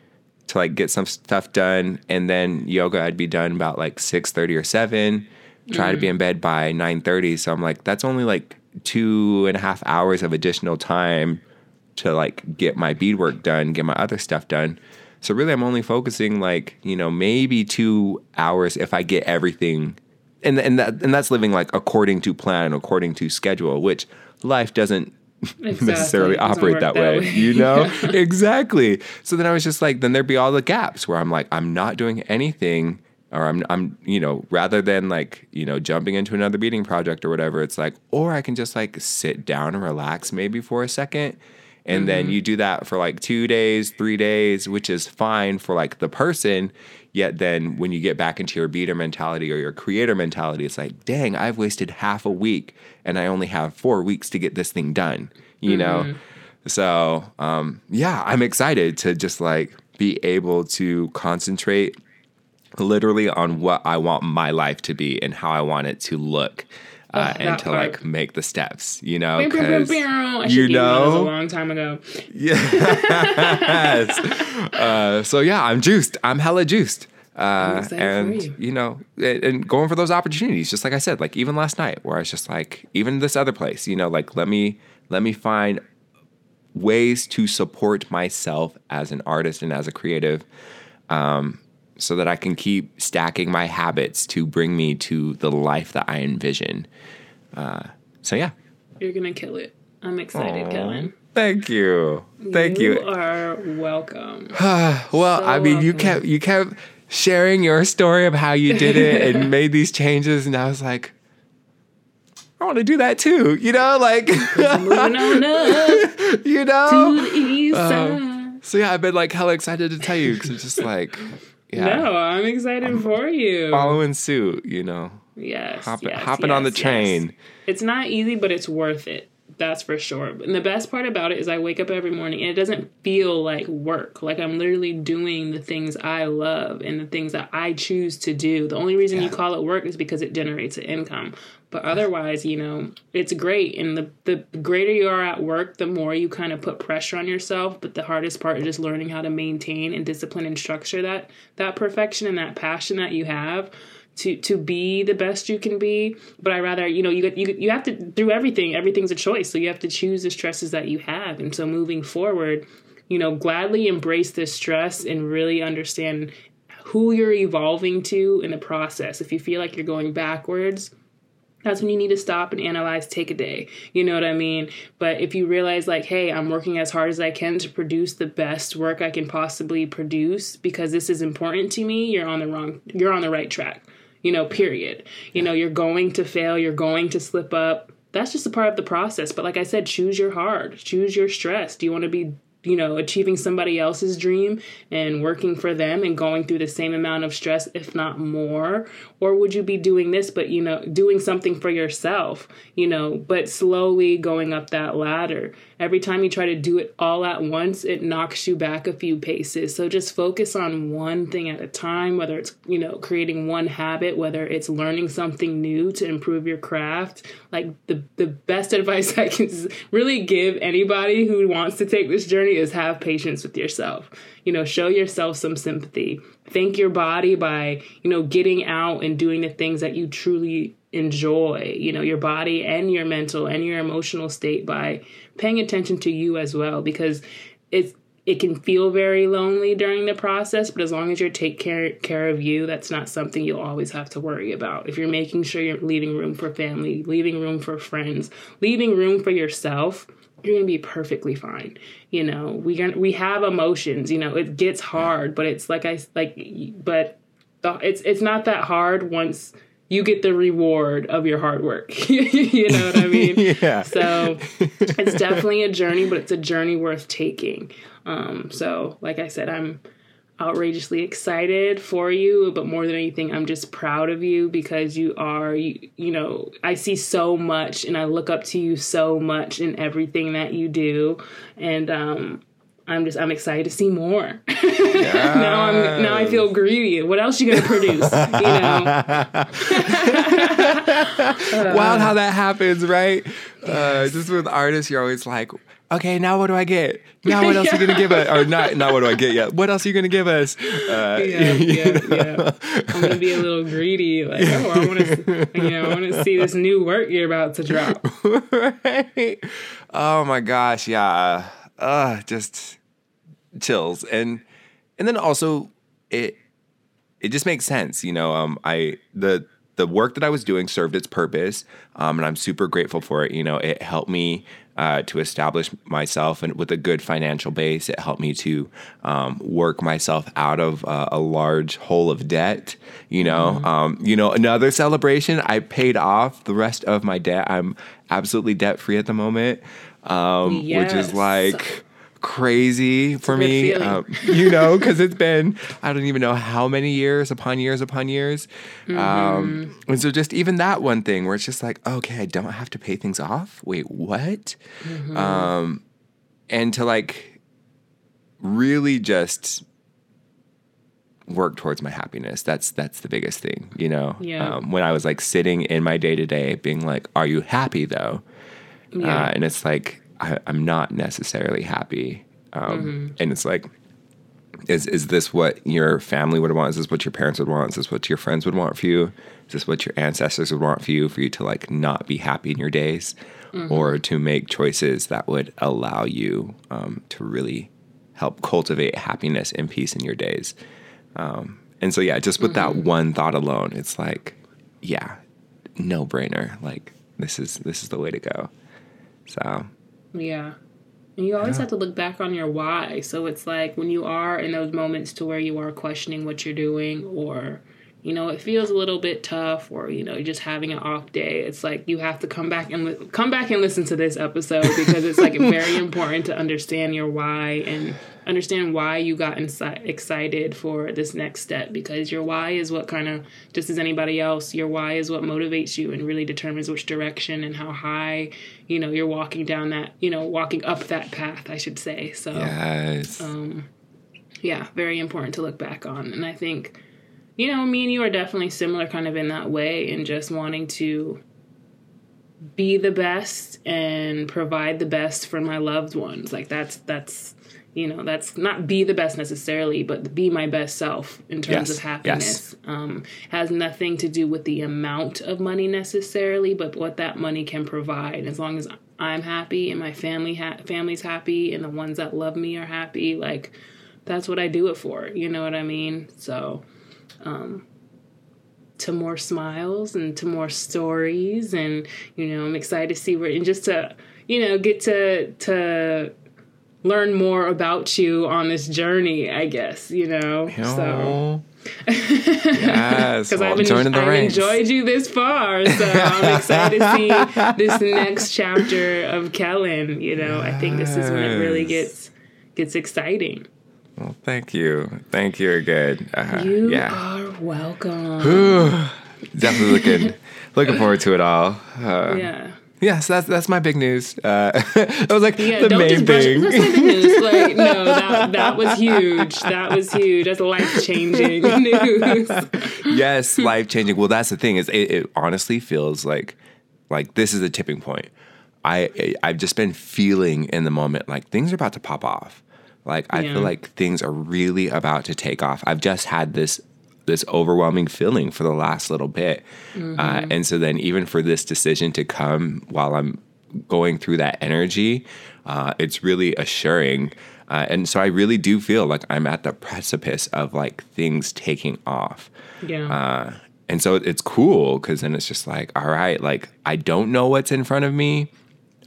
to like get some stuff done, and then yoga I'd be done about like six thirty or seven. Try to be in bed by nine thirty. So I'm like, that's only like two and a half hours of additional time to like get my beadwork done, get my other stuff done. So really I'm only focusing like, you know, maybe 2 hours if I get everything and and that and that's living like according to plan, according to schedule, which life doesn't necessarily Doesn't operate that, that way, way. you know? exactly. So then I was just like then there'd be all the gaps where I'm like I'm not doing anything or I'm I'm you know rather than like you know jumping into another beading project or whatever it's like or I can just like sit down and relax maybe for a second and then you do that for like 2 days 3 days which is fine for like the person. Yet then when you get back into your beader mentality or your creator mentality it's like dang I've wasted half a week and I only have 4 weeks to get this thing done you know? So um yeah I'm excited to just like be able to concentrate literally on what I want my life to be and how I want it to look. Uh, Oh, and to part. like make the steps, you know, Bow, bow, bow, 'cause- bow. I should you give one of those know? a long time ago. yes. uh, so yeah, I'm juiced. I'm hella juiced. Uh, and you. you. know, and and going for those opportunities, just like I said, like even last night, where I was just like, even this other place, you know, like let me let me find ways to support myself as an artist and as a creative, um, so that I can keep stacking my habits to bring me to the life that I envision. Uh, so yeah, You're gonna kill it. I'm excited, Aw. Kellen. thank you, thank You you. are welcome. well, So I mean, you kept you kept sharing your story of how you did it and made these changes, and I was like, I want to do that too. You know, like Moving on up you to know. the east Um, side. So yeah, I've been like hella excited to tell you because it's just like, yeah, No, I'm excited for you. following suit. You know, Yes, hopping yes, hopping on the yes, yes. train. It's not easy, but it's worth it. That's for sure. And the best part about it is I wake up every morning and it doesn't feel like work. Like I'm literally doing the things I love and the things that I choose to do. The only reason you call it work is because it generates an income. But otherwise, you know, it's great. And the, the greater you are at work, the more you kind of put pressure on yourself. But the hardest part is just learning how to maintain and discipline and structure that that perfection and that passion that you have to to be the best you can be but i rather you know you you you have to through everything everything's a choice so you have to choose the stresses that you have and so moving forward you know gladly embrace this stress and really understand who you're evolving to in the process if you feel like you're going backwards that's when you need to stop and analyze take a day. You know what i mean? But if you realize like hey i'm working as hard as i can to produce the best work i can possibly produce because this is important to me you're on the wrong you're on the right track. You know period. You know you're going to fail you're going to slip up. That's just a part of the process. But like i said choose your hard. Choose your stress. Do you want to be you know, achieving somebody else's dream and working for them and going through the same amount of stress, if not more? Or would you be doing this, but, you know, doing something for yourself, you know, but slowly going up that ladder? Every time you try to do it all at once, it knocks you back a few paces. So just focus on one thing at a time, whether it's, you know, creating one habit, whether it's learning something new to improve your craft. Like the, the best advice I can really give anybody who wants to take this journey is have patience with yourself. You know, show yourself some sympathy. Thank your body by, you know, getting out and doing the things that you truly enjoy, you know, your body and your mental and your emotional state by paying attention to you as well because it's it can feel very lonely during the process, but as long as you're take care care of you, that's not something you'll always have to worry about. If you're making sure you're leaving room for family, leaving room for friends, leaving room for yourself, you're gonna be perfectly fine. You know, we gonna, we have emotions. You know, it gets hard, but it's like I like, but the, it's it's not that hard once you get the reward of your hard work. you know what I mean? yeah. So it's definitely a journey, but it's a journey worth taking. Um, so, like I said, I'm outrageously excited for you, but more than anything, I'm just proud of you because you are, you, you know, I see so much and I look up to you so much in everything that you do. And, um, I'm just I'm excited to see more. Yes. now I'm now I feel greedy. What else you gonna produce? you know. Wild how that happens, right? Uh, just with artists, you're always like, okay, now what do I get? Now what else yeah. are you gonna give us? Or not, not what do I get yet? What else are you gonna give us? Uh, yeah, yeah, yeah. I'm gonna be a little greedy, like, oh, I want to, you know, I want to see this new work you're about to drop. right. Oh my gosh, yeah. Uh, just chills, and and then also it it just makes sense, you know. Um, I the the work that I was doing served its purpose, um, and I'm super grateful for it. You know, it helped me uh, to establish myself and with a good financial base. It helped me to um, work myself out of uh, a large hole of debt. You know, mm-hmm. um, you know, another celebration. I paid off the rest of my debt. I'm absolutely debt free at the moment, um, yes. which is like crazy for me, um, you know, because it's been I don't even know how many years upon years upon years, um, mm-hmm. um, and so just even that one thing where it's just like, okay, I don't have to pay things off. Wait, what? Mm-hmm. Um, and to like really just work towards my happiness. That's that's the biggest thing, you know. Yeah. Um, when I was like sitting in my day to day, being like, "Are you happy though?" Yeah. Uh, and it's like I, am not necessarily happy. Um, mm-hmm. And it's like, is is this what your family would want? Is this what your parents would want? Is this what your friends would want for you? Is this what your ancestors would want for you? For you to like not be happy in your days, mm-hmm. or to make choices that would allow you um, to really help cultivate happiness and peace in your days. Um, and so yeah, just with mm-hmm. that one thought alone, it's like, yeah, no brainer. Like this is this is the way to go. So yeah. And you always yeah. have to look back on your why. So it's like when you are in those moments to where you are questioning what you're doing or you know, it feels a little bit tough or you know, you're just having an off day. It's like you have to come back and li- come back and listen to this episode because it's like very important to understand your why and understand why you got insi- excited for this next step because your why is what kind of just as anybody else your why is what motivates you and really determines which direction and how high you know you're walking down that you know walking up that path i should say so yes. um yeah very important to look back on and i think you know me and you are definitely similar kind of in that way and just wanting to be the best and provide the best for my loved ones. Like that's that's you know that's not be the best necessarily but be my best self in terms Yes, of happiness. Um, has nothing to do with the amount of money necessarily but what that money can provide. As long as i'm happy and my family ha- family's happy and the ones that love me are happy like that's what i do it for you know what i mean? So um, to more smiles and to more stories and you know i'm excited to see where and just to you know get to to learn more about you on this journey i guess you know? So. yes, because well, I've, the I've enjoyed you this far so i'm excited to see this next chapter of kellen you know? I think this is when it really gets gets exciting. Well, thank you, thank you again. Uh, you yeah, are welcome. Definitely looking looking forward to it all. Uh, yeah yeah, so that's that's my big news. Uh, that was like Yeah, the don't main just brush thing. That's not the news. Like, no, that that was huge. That was huge. That's life changing news. yes, life changing. Well, that's the thing is, it, it honestly feels like like this is a tipping point. I I've just been feeling in the moment like things are about to pop off. Like I Yeah. feel like things are really about to take off. I've just had this this overwhelming feeling for the last little bit, uh, and so then even for this decision to come while I'm going through that energy, uh, it's really assuring. Uh, and so I really do feel like I'm at the precipice of like things taking off. Yeah. Uh, and so it's cool because then it's just like, all right, like I don't know what's in front of me.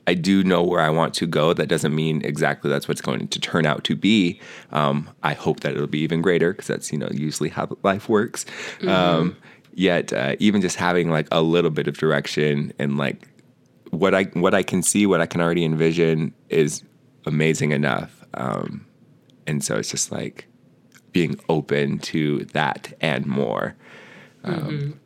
I do know where I want to go. That doesn't mean exactly that's what's going to turn out to be. Um, I hope that it'll be even greater because that's you know usually how life works. Um, yet uh, even just having like a little bit of direction and like what I what I can see, what I can already envision is amazing enough. Um, and so it's just like being open to that and more. Um,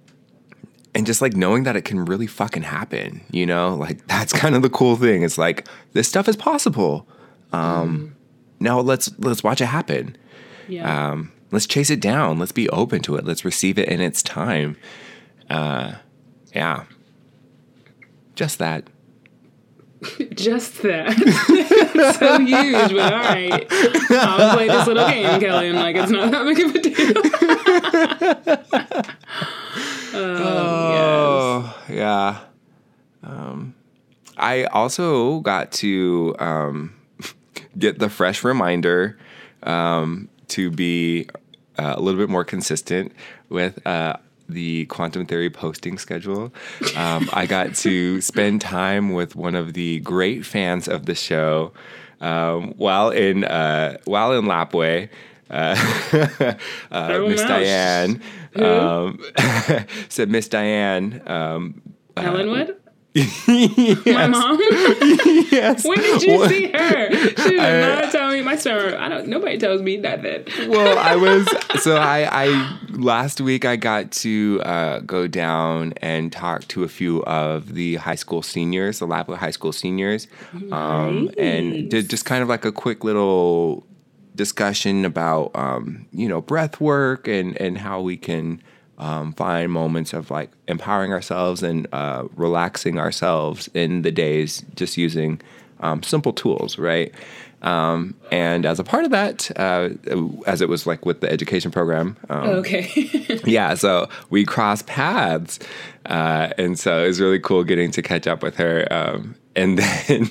And just like knowing that it can really fucking happen, you know, like that's kind of the cool thing. It's like this stuff is possible. Um, Now let's let's watch it happen. yeah. Um, let's chase it down. Let's be open to it. Let's receive it in its time. Uh, yeah, just that. Just that. so huge, but all right. I'll play this little game, Kelly. I'm like it's not that big of a deal. oh, Oh, yeah. Um, I also got to um, get the fresh reminder um, to be uh, a little bit more consistent with uh, the quantum theory posting schedule. Um, I got to spend time with one of the great fans of the show um, while in uh, while in Lapwai. Uh, uh, Oh, Miss. Diane um, said Miss Diane. Um, yes. Helen Wood? yes, My mom? yes. when did you Well- see her? She did I- not tell me. My summer, I don't, nobody tells me nothing. well, I was so I I last week I got to uh, go down and talk to a few of the high school seniors, the Lapwai High School seniors, um, and did just kind of like a quick little discussion about um, you know breath work and and how we can um, find moments of like empowering ourselves and uh, relaxing ourselves in the days just using um, simple tools, right? Um, and as a part of that, uh, as it was like with the education program, um, Okay. yeah, so we crossed paths, uh, and so it was really cool getting to catch up with her. Um, and then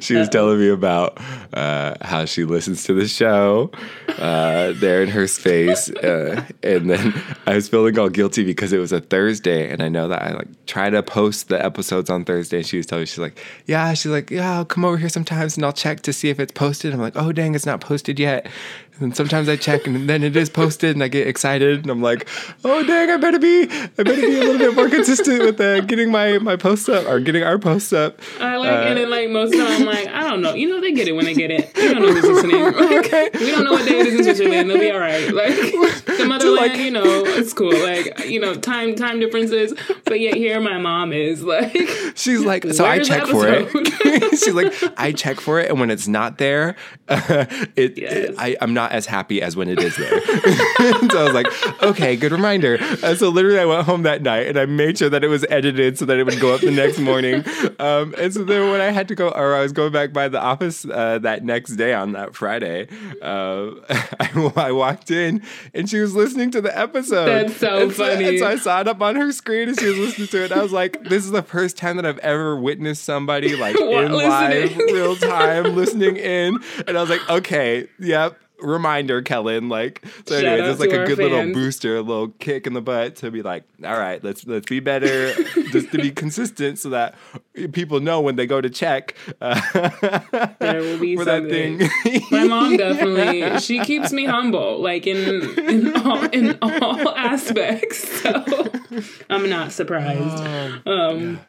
she was telling me about uh, how she listens to the show uh, there in her space, uh, and then I was feeling all guilty because it was a Thursday, and I know that I like try to post the episodes on Thursday. And she was telling me she's like, yeah, she's like, yeah, I'll come over here sometimes and I'll check to see if it's posted. I'm like, oh dang, it's not posted yet. And sometimes I check and then it is posted and I get excited and I'm like, oh dang, I better be, I better be a little bit more consistent with uh, getting my my posts up or getting our posts up. I like, and then like most of the time, I'm like, I don't know. You know, they get it when they get it. We don't know who's listening. Like, We don't know what day it is in Switzerland. They'll be all right. Like the motherland, like, you know, it's cool. Like you know, time time differences. But yet here, my mom is like, She's like, so I check for it. She's like, I check for it, and when it's not there, it, Yes. I, I'm not not as happy as when it is there. so I was like, okay, good reminder. Uh, so literally, I went home that night and I made sure that it was edited so that it would go up the next morning. Um, and so then when I had to go, or I was going back by the office uh, that next day on that Friday, uh, I, I, walked in and she was listening to the episode. That's so and funny. So, and so I saw it up on her screen and she was listening to it. I was like, this is the first time that I've ever witnessed somebody like in live, real time, listening in. And I was like, okay, yep reminder, Kellen. Like, so anyways, it's like a good little booster, a little kick in the butt to be like, all right, let's let's be better, just to be consistent, so that people know when they go to check. Uh, There will be for that something. thing. My mom definitely she keeps me humble, like in in all in all aspects. So I'm not surprised. Um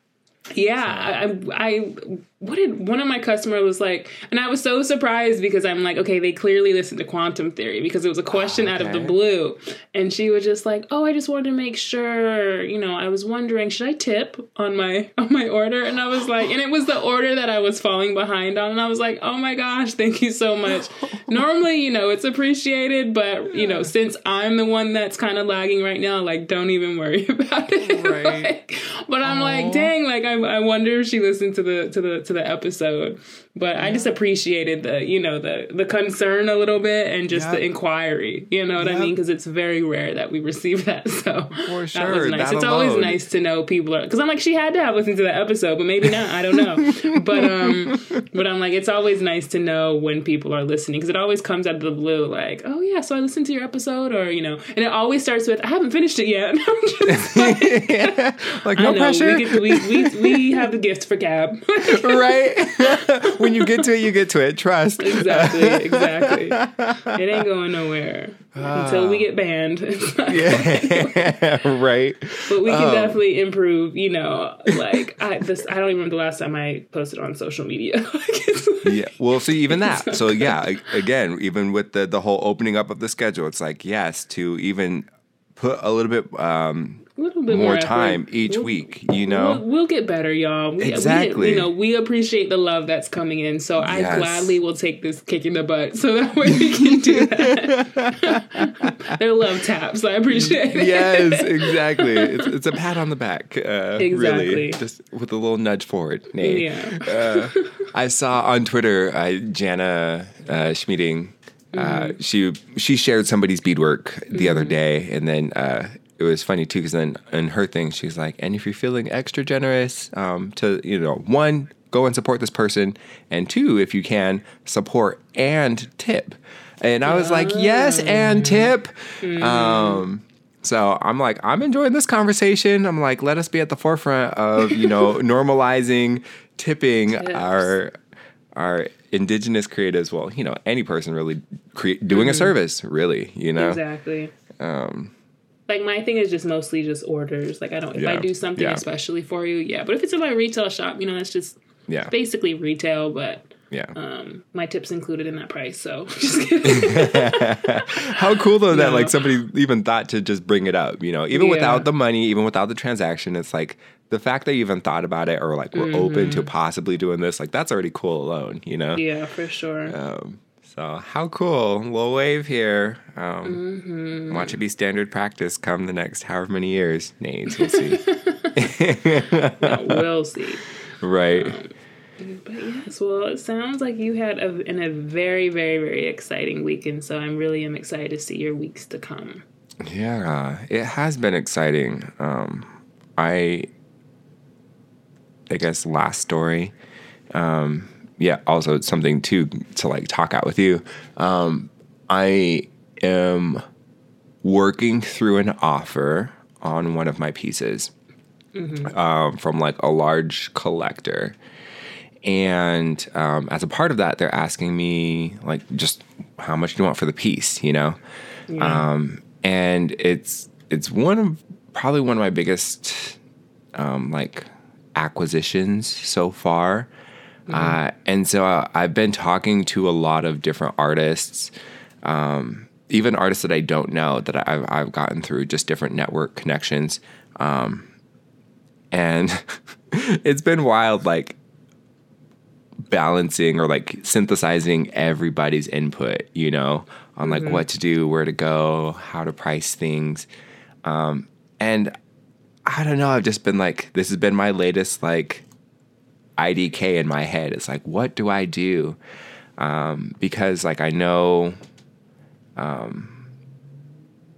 yeah, I, I, I what did one of my customers was like, and I was so surprised because I'm like, okay, they clearly listened to quantum theory because it was a question out of the blue, and she was just like, oh, I just wanted to make sure, you know, I was wondering, should I tip on my on my order? And I was like, and it was the order that I was falling behind on, and I was like, oh my gosh, thank you so much. Normally, you know, it's appreciated, but you know, since I'm the one that's kind of lagging right now, like, don't even worry about it. Right. Like, but I'm Aw. like, dang, like I, I wonder if she listened to the to the to the episode. But I just appreciated the you know the the concern a little bit and just the inquiry. You know what I mean? Because it's very rare that we receive that. So For sure, that was nice. that it's always nice to know people are because I'm like she had to have listened to the episode, but maybe not. I don't know. but um, but I'm like it's always nice to know when people are listening because it always comes out of the blue. Like oh yeah, so I listened to your episode or you know, and it always starts with I haven't finished it yet. Like. like I no know, pressure, We, we, we, we have the gift for Gab. right? When you get to it, you get to it. Trust. exactly, exactly. It ain't going nowhere until we get banned. Yeah, right. But we can Um, definitely improve. You know, like I this I don't even remember the last time I posted on social media. Like, it's like- Yeah. Well, see, even that. So yeah, again, even with the the whole opening up of the schedule, it's like yes, to even put a little bit um, little bit more more, time each We'll- week. You know. We'll, we'll get better, y'all. We, Exactly. We, you know, we appreciate the love that's coming in. So I Yes. gladly will take this kick in the butt so that way we can do that. They're love taps. I appreciate it. yes, exactly. It's, it's a pat on the back. Uh, Really, just with a little nudge forward. Nay. Yeah. Uh, I saw on Twitter uh, Jana uh, Schmieding. Uh, Mm-hmm. She she shared somebody's beadwork the other day, and then uh, it was funny too because then in her thing she's like, and if you're feeling extra generous, um, to you know, one go and support this person, and two, if you can, support and tip. And I was like, yes, and tip. Mm-hmm. Um, so I'm like, I'm enjoying this conversation. I'm like, let us be at the forefront of, you know, normalizing tipping our our indigenous creatives. Well, you know, any person really cre- doing a service, really, you know. Exactly. Um, Like my thing is just mostly just orders. Like I don't if I do something Yeah. especially for you, yeah. But if it's in my retail shop, you know, that's just yeah, basically retail, but yeah. um my tips included in that price. So. How cool though that like somebody even thought to just bring it up, you know, even Yeah. without the money, even without the transaction, it's like the fact that you even thought about it or like we're open to possibly doing this, like that's already cool alone, you know. Mm-hmm. yeah, for sure. Um, so how cool, little wave here. Um, Mm-hmm. Watch it be standard practice come the next however many years. Nades, we'll see. No, we'll see. right. But yes, well, it sounds like you had a, in a very, very, very exciting weekend. So I'm really am excited to see your weeks to come. Yeah, it has been exciting. Um, I, I guess last story. Um, yeah, also it's something to to like talk out with you. Um, I am working through an offer on one of my pieces um, from like a large collector. And um, as a part of that, they're asking me like just how much do you want for the piece, you know? Um, and it's it's one of probably one of my biggest um, like acquisitions so far. Uh, and so uh, I've been talking to a lot of different artists, um, even artists that I don't know that I've, I've gotten through just different network connections. Um, and it's been wild, like balancing or like synthesizing everybody's input, you know, on like what to do, where to go, how to price things. Um, and I don't know, I've just been like, this has been my latest like IDK in my head. It's like, what do I do? Um, because like I know, um,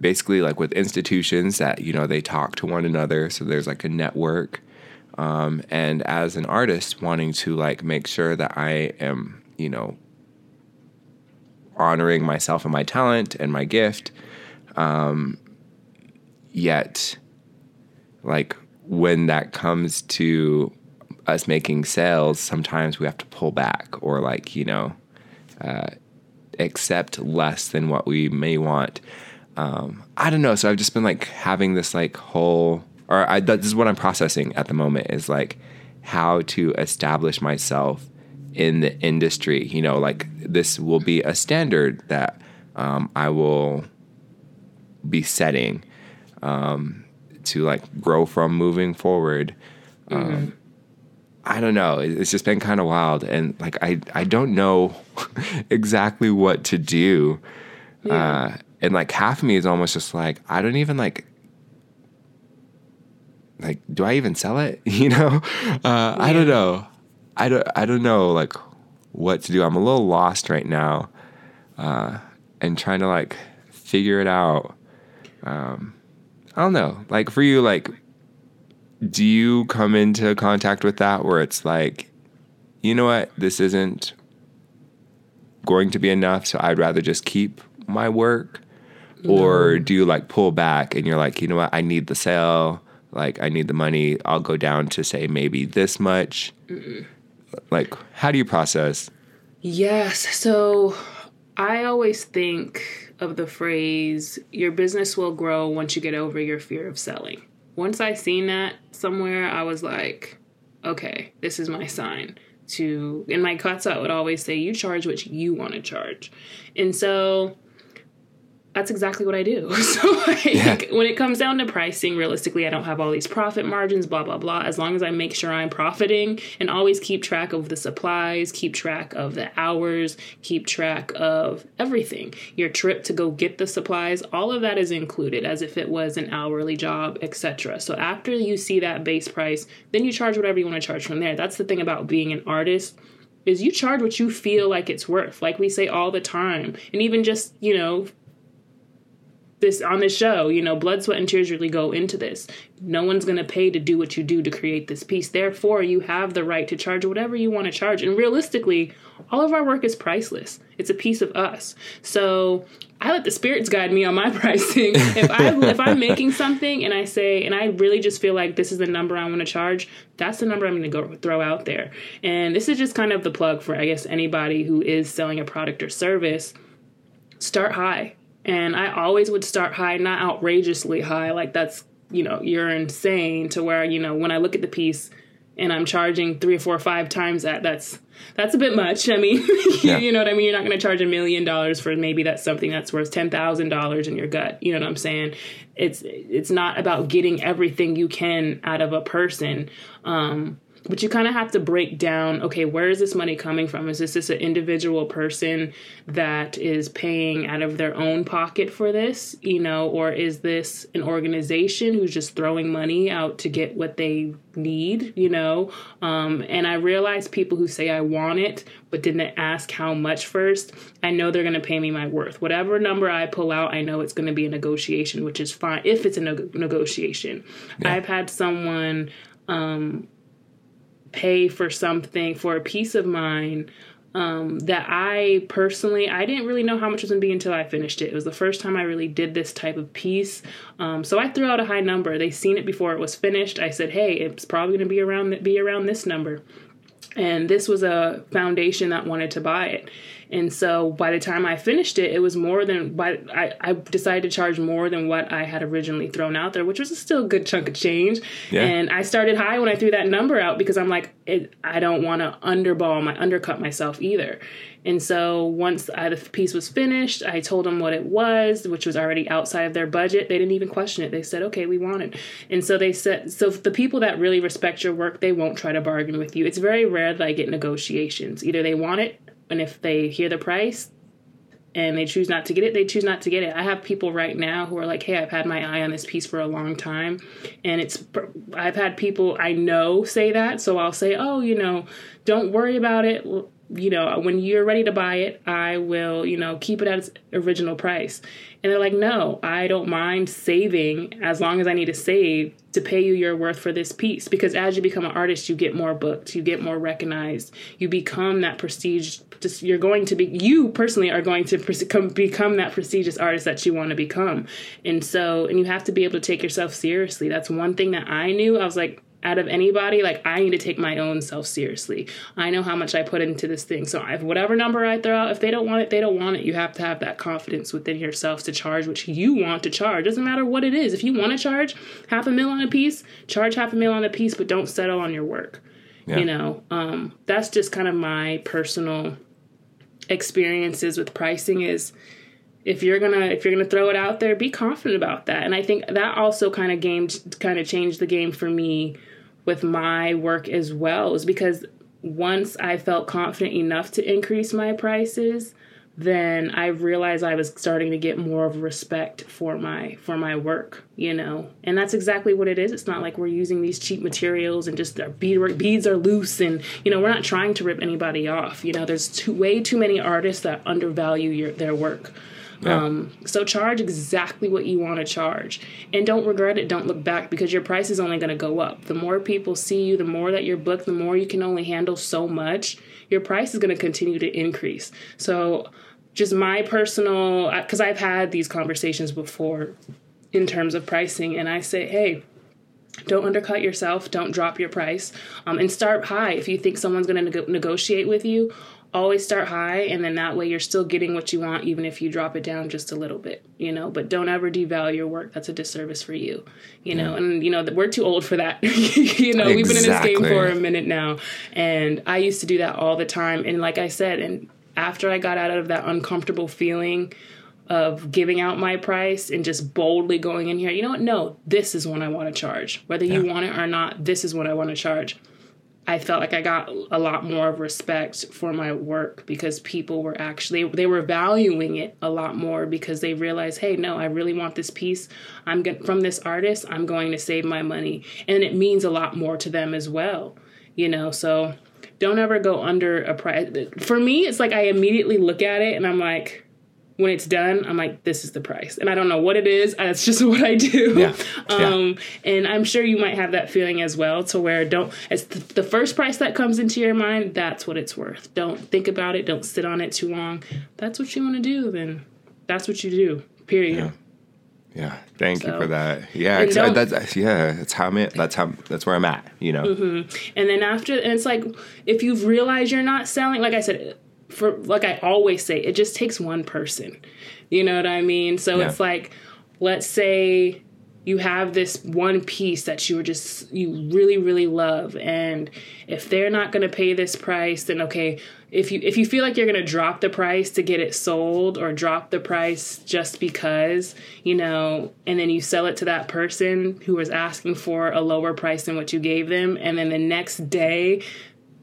basically like with institutions that you know they talk to one another, so there's like a network. Um, and as an artist, wanting to like make sure that I am, you know, honoring myself and my talent and my gift, um, yet, like when that comes to us making sales, sometimes we have to pull back or like you know uh, accept less than what we may want. Um, I don't know. So I've just been like having this like whole, or I, this is what I'm processing at the moment is like how to establish myself in the industry. You know, like this will be a standard that um, I will be setting um, to like grow from moving forward. Um, I don't know. It's just been kind of wild, and like I I don't know exactly what to do. Uh, and like half of me is almost just like I don't even like like do I even sell it? You know, uh, I don't know. I don't I don't know like what to do. I'm a little lost right now, uh, and trying to like figure it out. Um, I don't know. Like for you, like do you come into contact with that where it's like, you know what, this isn't going to be enough, so I'd rather just keep my work? Or do you like pull back and you're like, you know what, I need the sale, like I need the money, I'll go down to say maybe this much? Like, how do you process? Yes. So I always think of the phrase your business will grow once you get over your fear of selling. Once I seen that somewhere, I was like, okay, this is my sign to in my cuts I would always say you charge what you want to charge. And so that's exactly what I do. So like Yeah. when it comes down to pricing, realistically, I don't have all these profit margins, blah blah blah. As long as I make sure I'm profiting and always keep track of the supplies, keep track of the hours, keep track of everything. Your trip to go get the supplies, all of that is included as if it was an hourly job, etc. So after you see that base price, then you charge whatever you want to charge from there. That's the thing about being an artist is you charge what you feel like it's worth. Like we say all the time. And even just, you know, this on this show, you know, blood, sweat, and tears really go into this. No one's gonna pay to do what you do to create this piece. Therefore, you have the right to charge whatever you want to charge. And realistically, all of our work is priceless. It's a piece of us. So I let the spirits guide me on my pricing. if I if I'm making something and I say and I really just feel like this is the number I want to charge, that's the number I'm to go throw out there. And this is just kind of the plug for I guess anybody who is selling a product or service. Start high. And I always would start high, not outrageously high. Like that's, you know, you're insane to where, you know, when I look at the piece and I'm charging three or four or five times that, that's that's a bit much. I mean, Yeah. you know what I mean? You're not going to charge a million dollars for maybe that's something that's worth $10,000 in your gut. You know what I'm saying? It's it's not about getting everything you can out of a person. Um but you kind of have to break down okay where is this money coming from? Is this just an individual person that is paying out of their own pocket for this you know or is this an organization who's just throwing money out to get what they need you know? Um, and i realize people who say i want it but didn't ask how much first i know they're going to pay me my worth. Whatever number i pull out i know it's going to be a negotiation which is fine if it's a neg- negotiation. I've had someone um, pay for something for a piece of mine um, that I personally I didn't really know how much was gonna be until I finished it. It was the first time I really did this type of piece, um, so I threw out a high number. They seen it before it was finished. I said, "Hey, it's probably gonna be around be around this number." And this was a foundation that wanted to buy it. And so by the time I finished it, it was more than by I, I decided to charge more than what I had originally thrown out there, which was still a good chunk of change. Yeah. And I started high when I threw that number out because I'm like, it, I don't want to underball my undercut myself either. And so once I, the piece was finished, I told them what it was, which was already outside of their budget. They didn't even question it. They said, "Okay, we want it." And so they said, so the people that really respect your work, they won't try to bargain with you. It's very rare that I get negotiations. Either they want it, and if they hear the price, and they choose not to get it, they choose not to get it. I have people right now who are like, "Hey, I've had my eye on this piece for a long time," and it's I've had people I know say that, so I'll say, "Oh, you know, don't worry about it." You know, when you're ready to buy it, I will, you know, keep it at its original price. And they're like, no, I don't mind saving as long as I need to save to pay you your worth for this piece. Because as you become an artist, you get more booked, you get more recognized, you become that prestige. Just you're going to be, you personally are going to become that prestigious artist that you want to become. And so, and you have to be able to take yourself seriously. That's one thing that I knew. I was like, out of anybody, like I need to take my own self seriously. I know how much I put into this thing. So if whatever number I throw out, if they don't want it, they don't want it. You have to have that confidence within yourself to charge what you want to charge. Doesn't matter what it is. If you want to charge half a mil on a piece, charge half a mil on a piece, but don't settle on your work. Yeah. You know, um, that's just kind of my personal experiences with pricing is if you're gonna if you're gonna throw it out there be confident about that and i think that also kind of game kind of changed the game for me with my work as well is because once I felt confident enough to increase my prices, then I realized I was starting to get more of respect for my for my work, you know. And that's exactly what it is. It's not like we're using these cheap materials and just our bead, beads are loose and you know, we're not trying to rip anybody off. You know, there's too, way too many artists that undervalue your, their work. Yeah. Um, so charge exactly what you want to charge and don't regret it. Don't look back because your price is only going to go up. The more people see you, the more that you're booked, the more you can only handle so much. Your price is going to continue to increase. So just my personal, because I've had these conversations before in terms of pricing, and I say, hey, don't undercut yourself don't drop your price um, and start high if you think someone's going to neg- negotiate with you always start high and then that way you're still getting what you want even if you drop it down just a little bit you know? But don't ever devalue your work. That's a disservice for you you know? And you know we're too old for that. You know exactly. we've been in this game for a minute now. And i used to do that all the time. And like i said and after i got out of that uncomfortable feeling of giving out my price and just boldly going in here you know what? No this is what i want to charge. Whether yeah. you want it or not this is what i want to charge I felt like I got a lot more of respect for my work because people were actually they were valuing it a lot more because they realized, hey, no, I really want this piece. I'm from this artist. I'm going to save my money, and it means a lot more to them as well. You know, so don't ever go under a price. For me, it's like I immediately look at it and I'm like, when it's done, I'm like, this is the price. And I don't know what it is. That's just what I do. Yeah. um, yeah. And I'm sure you might have that feeling as well to where don't, it's the, the first price that comes into your mind, that's what it's worth. Don't think about it. Don't sit on it too long. That's what you want to do, then that's what you do, period. Yeah. Yeah, thank so, you for that. Yeah, I, that's yeah, that's how I'm. At, that's how that's where I'm at. You know. Mm-hmm. And then after, and it's like if you've realized you're not selling, like I said, for like I always say, it just takes one person. You know what I mean? So yeah. it's like, let's say you have this one piece that you were just you really really love and if they're not going to pay this price then okay if you if you feel like you're going to drop the price to get it sold or drop the price just because you know and then you sell it to that person who was asking for a lower price than what you gave them and then the next day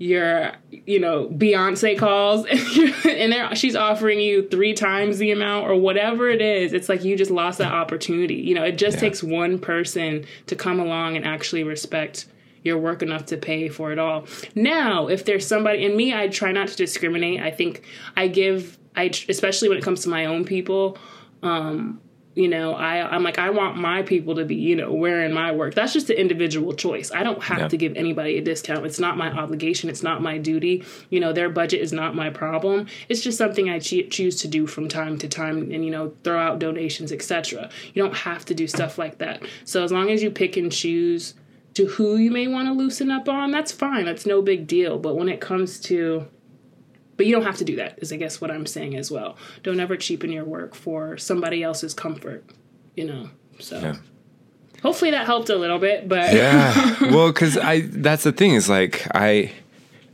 your you know Beyonce calls and there she's offering you three times the amount or whatever it is. It's like you just lost that opportunity. You know it just yeah. takes one person to come along and actually respect your work enough to pay for it all. Now if there's somebody in me I try not to discriminate. I think I give I especially when it comes to my own people um you know i i'm like i want my people to be you know wearing my work. That's just an individual choice. I don't have yeah. to give anybody a discount. It's not my obligation. It's not my duty. You know their budget is not my problem. It's just something i cho- choose to do from time to time and you know throw out donations etc you don't have to do stuff like that. So as long as you pick and choose to who you may want to loosen up on that's fine. That's no big deal. But when it comes to but you don't have to do that, is I guess what I'm saying as well. Don't ever cheapen your work for somebody else's comfort, you know. So yeah. hopefully that helped a little bit, but Yeah. well, cuz I that's the thing is like I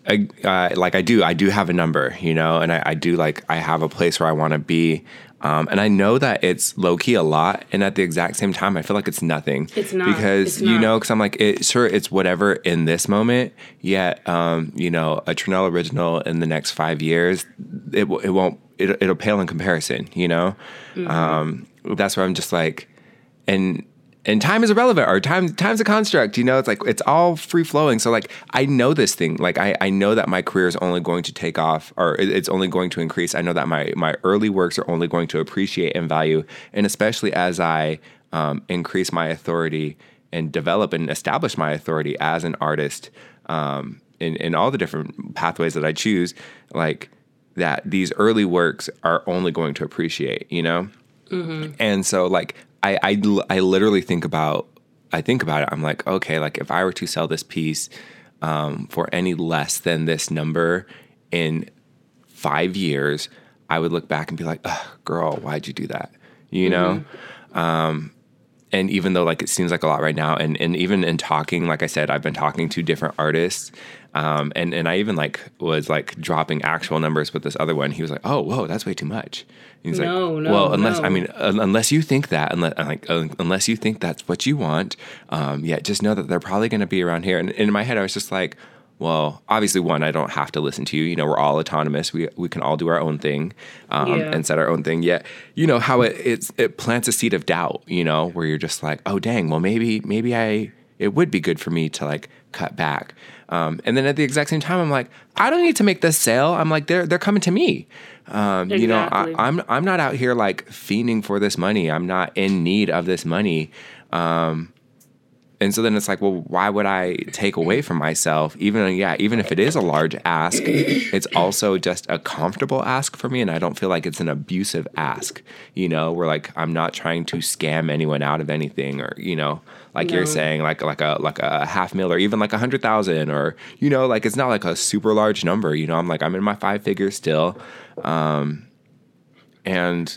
I, uh, like I do, I do have a number, you know, and I, I, do like I have a place where I want to be. Um, and I know that it's low key a lot, and at the exact same time, I feel like it's nothing. It's not. because It's you not. know, because I'm like, it, sure, it's whatever in this moment. Yet, um, you know, a Trinell original in the next five years, it it won't it, it'll pale in comparison. You know, Mm-hmm. um, that's where I'm just like, and and time is irrelevant or time time's a construct you know it's like it's all free flowing. So like i know this thing. Like i i know that my career is only going to take off or it's only going to increase. I know that my my early works are only going to appreciate and value. And especially as i um, increase my authority and develop and establish my authority as an artist um, in in all the different pathways that i choose like that these early works are only going to appreciate you know? And so like I, I I literally think about I think about it. I'm like, okay, like if I were to sell this piece um, for any less than this number in five years, I would look back and be like, Ugh, girl, why'd you do that? You know? Um, and even though like it seems like a lot right now, and and even in talking, like I said, I've been talking to different artists, um, and and I even like was like dropping actual numbers with this other one. He was like, "Oh, whoa, that's way too much." And he's No, like, no, "Well, unless no. I mean, un- unless you think that, unless like uh, unless you think that's what you want, um, yeah, just know that they're probably going to be around here." And, and in my head, I was just like. Well, obviously, one, I don't have to listen to you. You know, we're all autonomous. We we can all do our own thing, um, Yeah. and set our own thing. Yet, you know how it it's, it plants a seed of doubt. You know, where you're just like, oh dang, well maybe maybe I it would be good for me to like cut back. Um, and then at the exact same time, I'm like, I don't need to make this sale. I'm like, they're they're coming to me. Um, You know, Exactly. I, I'm I'm not out here like fiending for this money. I'm not in need of this money. Um, and so then it's like, well, why would I take away from myself? Even yeah, even if it is a large ask, it's also just a comfortable ask for me, and I don't feel like it's an abusive ask. You know, where like I'm not trying to scam anyone out of anything, or you know, like you're saying, like like a like a half mil or even like a hundred thousand, or you know, like it's not like a super large number. You know, I'm like I'm in my five figures still, um, and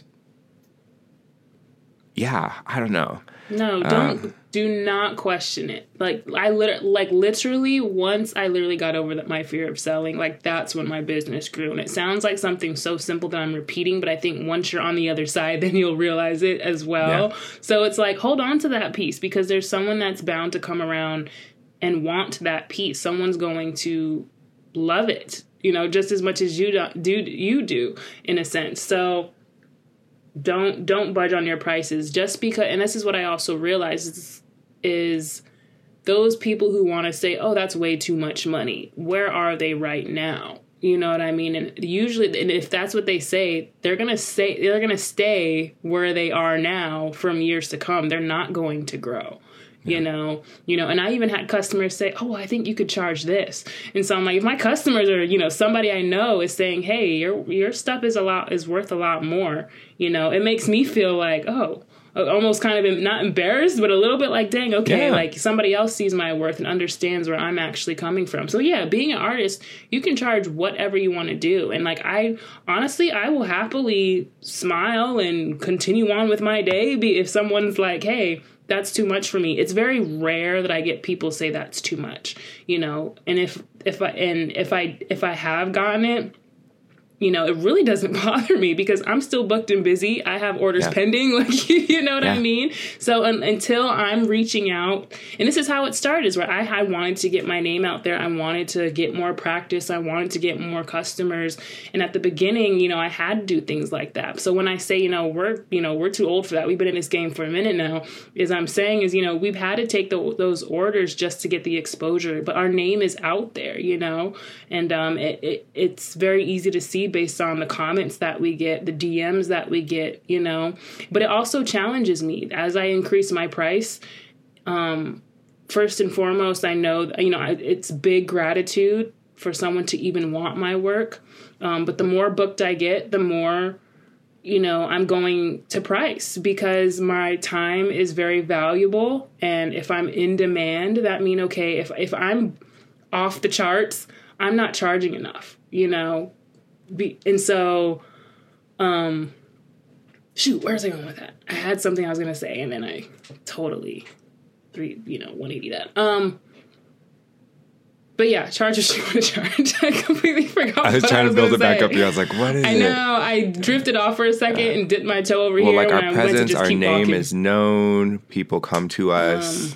yeah, I don't know. No, um, don't do not question it. Like I literally like literally once I literally got over that my fear of selling, like that's when my business grew. And it sounds like something so simple that I'm repeating, but I think once you're on the other side, then you'll realize it as well. Yeah. So it's like hold on to that piece because there's someone that's bound to come around and want that piece. Someone's going to love it, you know, just as much as you do, do you do in a sense. So don't don't budge on your prices. Just because and this is what i also realize is, is those people who want to say oh that's way too much money. Where are they right now? You know what i mean? And usually and if that's what they say they're gonna say they're gonna stay where they are now from years to come. They're not going to grow you know? You know and i even had customers say oh i think you could charge this. And so i'm like if my customers are you know somebody i know is saying hey your your stuff is a lot is worth a lot more you know it makes me feel like oh uh, almost kind of not embarrassed but a little bit like dang okay Yeah. like somebody else sees my worth and understands where i'm actually coming from. So yeah being an artist you can charge whatever you want to do. And like i honestly i will happily smile and continue on with my day be if someone's like hey that's too much for me. It's very rare that I get people say that's too much, you know. And if if I and if I if I have gotten it, you know, it really doesn't bother me because I'm still booked and busy. I have orders Yeah. pending, like you know what I mean. So un, until I'm reaching out, and this is how it started, is where I, I wanted to get my name out there. I wanted to get more practice. I wanted to get more customers. And at the beginning, you know, I had to do things like that. So when I say, you know, we're you know we're too old for that. We've been in this game for a minute now. Is I'm saying is you know we've had to take the, those orders just to get the exposure, but our name is out there, you know, and um, it, it it's very easy to see based on the comments that we get, the DMs that we get, you know. But it also challenges me as I increase my price. Um, first and foremost, I know you know it's big gratitude for someone to even want my work. Um, but the more booked I get, the more you know i'm going to price because my time is very valuable and if i'm in demand that mean okay if if i'm off the charts i'm not charging enough you know Be, and so um shoot where's i going with that i had something i was going to say and then i totally three you know 180 that um but yeah, charge what you want to charge. I completely forgot. I was trying was to build gonna it back say. up here. I was like, what is I it? know. I drifted off for a second and dipped my toe over Well, here. like our I presence, our name walking. is known. People come to us.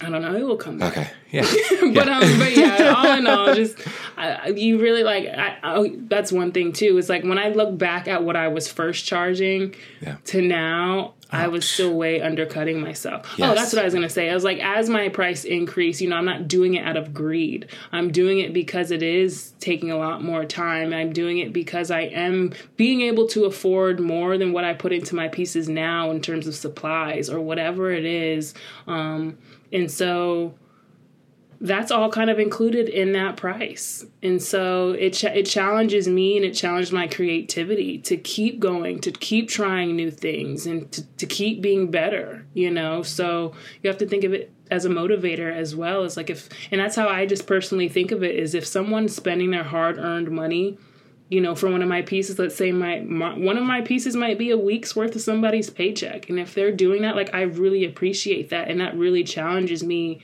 I don't know. It will come back. okay. Yeah. but um, but yeah, all in all, just I, you really like. I, I, that's one thing too. Is like when I look back at what I was first charging Yeah. to now, I was still way undercutting myself. Oh, that's what I was gonna say. I was like, as my price increase, you know, I'm not doing it out of greed. I'm doing it because it is taking a lot more time. I'm doing it because I am being able to afford more than what I put into my pieces now in terms of supplies or whatever it is. Um, and so that's all kind of included in that price. And so it ch- it challenges me and it challenged my creativity to keep going, to keep trying new things and to, to keep being better, you know? So you have to think of it as a motivator as well as like if and that's how I just personally think of it is if someone's spending their hard-earned money you know, for one of my pieces, let's say my, my one of my pieces might be a week's worth of somebody's paycheck, and if they're doing that, like I really appreciate that, and that really challenges me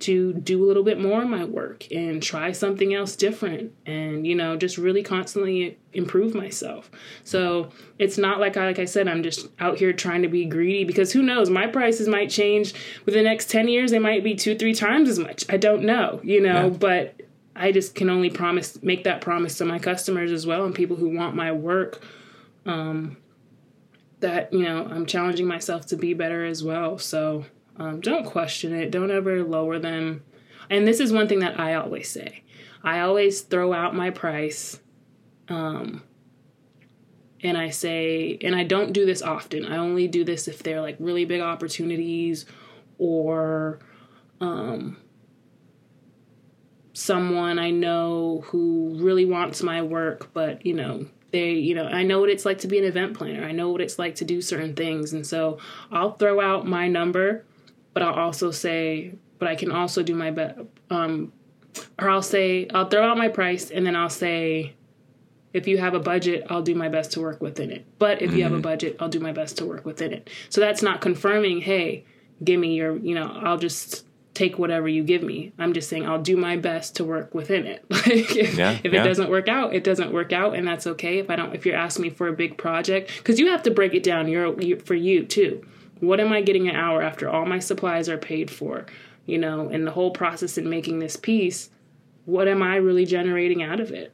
to do a little bit more in my work and try something else different, and you know, just really constantly improve myself. So it's not like I, like I said, I'm just out here trying to be greedy because who knows, my prices might change within the next ten years. They might be two, three times as much. I don't know, you know, Yeah. but I just can only promise make that promise to my customers as well and people who want my work um that you know I'm challenging myself to be better as well. So um, don't question it. Don't ever lower them. And this is one thing that I always say. I always throw out my price um and I say and I don't do this often. I only do this if they're like really big opportunities or um someone I know who really wants my work, but you know, they, you know, I know what it's like to be an event planner. I know what it's like to do certain things. And so I'll throw out my number, but I'll also say, but I can also do my best. Um, or I'll say, I'll throw out my price and then I'll say, if you have a budget, I'll do my best to work within it. But if you have a budget, I'll do my best to work within it. So that's not confirming, hey, give me your, you know, I'll just take whatever you give me. I'm just saying I'll do my best to work within it. Like if, Yeah, if yeah. it doesn't work out, it doesn't work out and that's okay. If I don't if you're asking me for a big project cuz you have to break it down you're, you for you too. What am I getting an hour after all my supplies are paid for? You know, and the whole process in making this piece, what am I really generating out of it?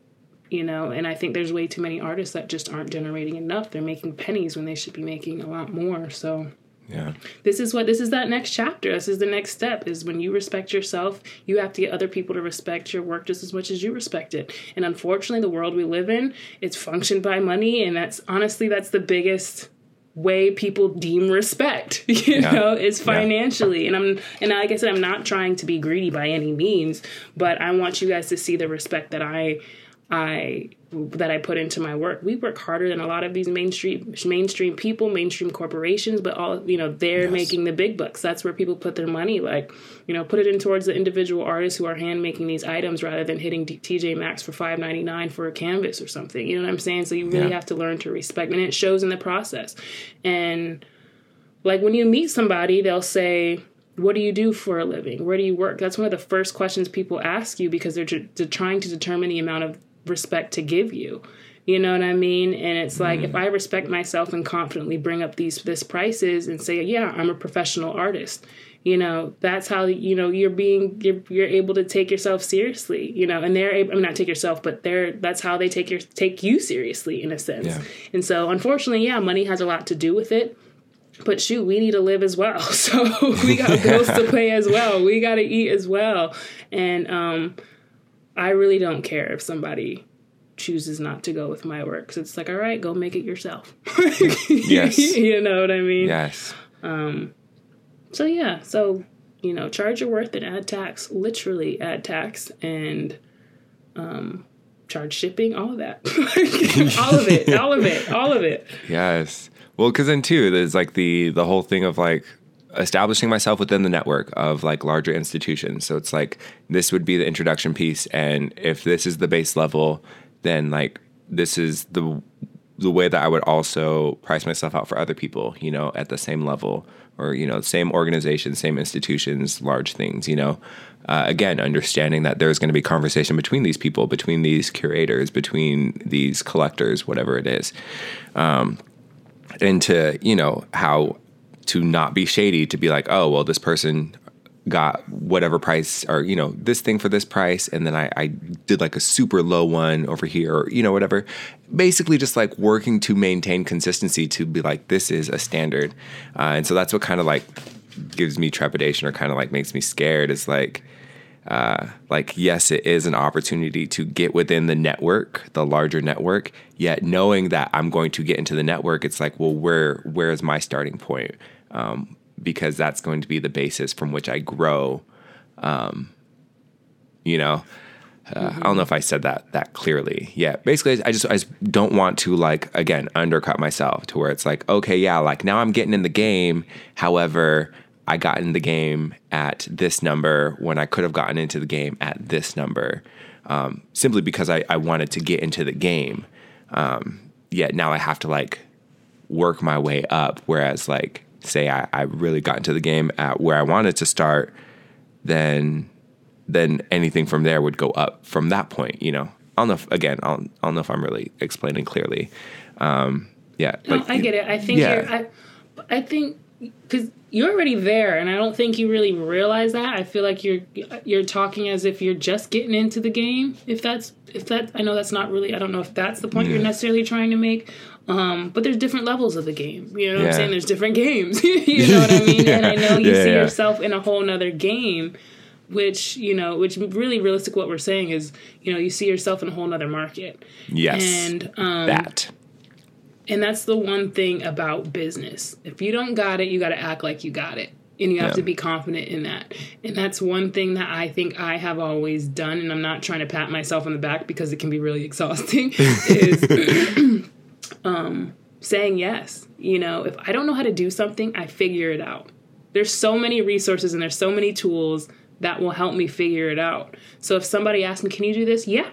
You know, and I think there's way too many artists that just aren't generating enough. They're making pennies when they should be making a lot more. So, Yeah. this is what this is that next chapter this is the next step is when you respect yourself you have to get other people to respect your work just as much as you respect it and unfortunately the world we live in it's functioned by money and that's honestly that's the biggest way people deem respect you Yeah. know is Yeah. financially and i'm and like i said i'm not trying to be greedy by any means but i want you guys to see the respect that i I that I put into my work. We work harder than a lot of these mainstream mainstream people, mainstream corporations, but all you know, they're Yes. making the big bucks. That's where people put their money. Like, you know, put it in towards the individual artists who are hand making these items rather than hitting D- TJ Maxx for five ninety nine for a canvas or something. You know what I'm saying? So you really Yeah. have to learn to respect, and it shows in the process. And like when you meet somebody, they'll say, what do you do for a living? Where do you work? That's one of the first questions people ask you because they're, tr- they're trying to determine the amount of respect to give you. You know what I mean? And it's like if I respect myself and confidently bring up these this prices and say, yeah, I'm a professional artist. You know, that's how you know you're being you're, you're able to take yourself seriously. You know, and they're able, I mean, not take yourself, but they're that's how they take your take you seriously in a sense. Yeah. And so, unfortunately, yeah, money has a lot to do with it but shoot, we need to live as well. So we got bills to pay as well. We got to eat as well. And um, I really don't care if somebody chooses not to go with my work. Because it's like, all right, go make it yourself. Yes. you know what I mean? Yes. Um, So yeah, so you know, charge your worth and add tax. Literally add tax and um, charge shipping. All of that. all of it. All of it. All of it. Yes. Well, because then too, there's like the the whole thing of like establishing myself within the network of like larger institutions. So it's like this would be the introduction piece, and if this is the base level, then like this is the the way that I would also price myself out for other people, you know, at the same level or, you know, same organization, same institutions, large things, you know. Uh, again, understanding that there's going to be conversation between these people, between these curators, between these collectors, whatever it is. Um, and to, you know, how to not be shady, to be like, oh, well, this person got whatever price or you know this thing for this price and then I, I did like a super low one over here or you know whatever. Basically just like working to maintain consistency to be like this is a standard. Uh, and so that's what kind of like gives me trepidation or kind of like makes me scared is like uh, like yes it is an opportunity to get within the network the larger network yet knowing that i'm going to get into the network it's like well where where is my starting point um, because that's going to be the basis from which I grow. Um, you know, uh, mm-hmm. I don't know if I said that that clearly. Yeah, basically, I just I just don't want to like again undercut myself to where it's like okay, yeah, like now I'm getting in the game. However, I got in the game at this number when I could have gotten into the game at this number, um, simply because I, I wanted to get into the game. Um, yet now I have to like work my way up. Whereas like say I, I really got into the game at where I wanted to start, then then anything from there would go up from that point. You know, I don't know. If, again, I don't, I don't know if I'm really explaining clearly. Um, yeah, no, I get it. I think yeah. you're. I, I think because you're already there, and I don't think you really realize that. I feel like you're you're talking as if you're just getting into the game. If that's if that, I know that's not really. I don't know if that's the point yeah. you're necessarily trying to make. Um, but there's different levels of the game. You know what yeah. I'm saying? There's different games. you know what I mean? yeah. And I know you yeah, see yourself in a whole nother game, which, you know, which really realistic what we're saying is, you know, you see yourself in a whole nother market. Yes. And um, that. And that's the one thing about business. If you don't got it, you got to act like you got it. And you have to be confident in that. And that's one thing that I think I have always done. And I'm not trying to pat myself on the back because it can be really exhausting. is um, saying yes. You know, if I don't know how to do something, I figure it out. There's so many resources and there's so many tools that will help me figure it out. So if somebody asks me, "Can you do this?" Yeah,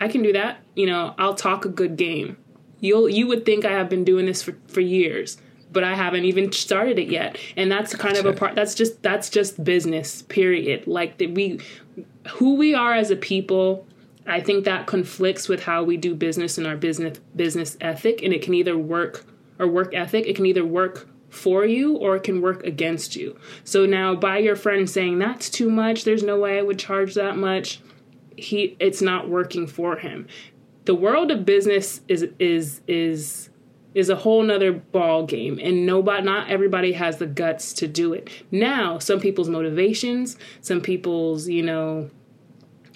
I can do that. You know, I'll talk a good game. You'll you would think I have been doing this for for years, but I haven't even started it yet. And that's kind of a part that's just that's just business, period. Like that we who we are as a people I think that conflicts with how we do business and our business business ethic, and it can either work or work ethic. It can either work for you or it can work against you. So now, by your friend saying that's too much, there's no way I would charge that much. He, it's not working for him. The world of business is is is is a whole nother ball game and nobody not everybody has the guts to do it now some people's motivations some people's you know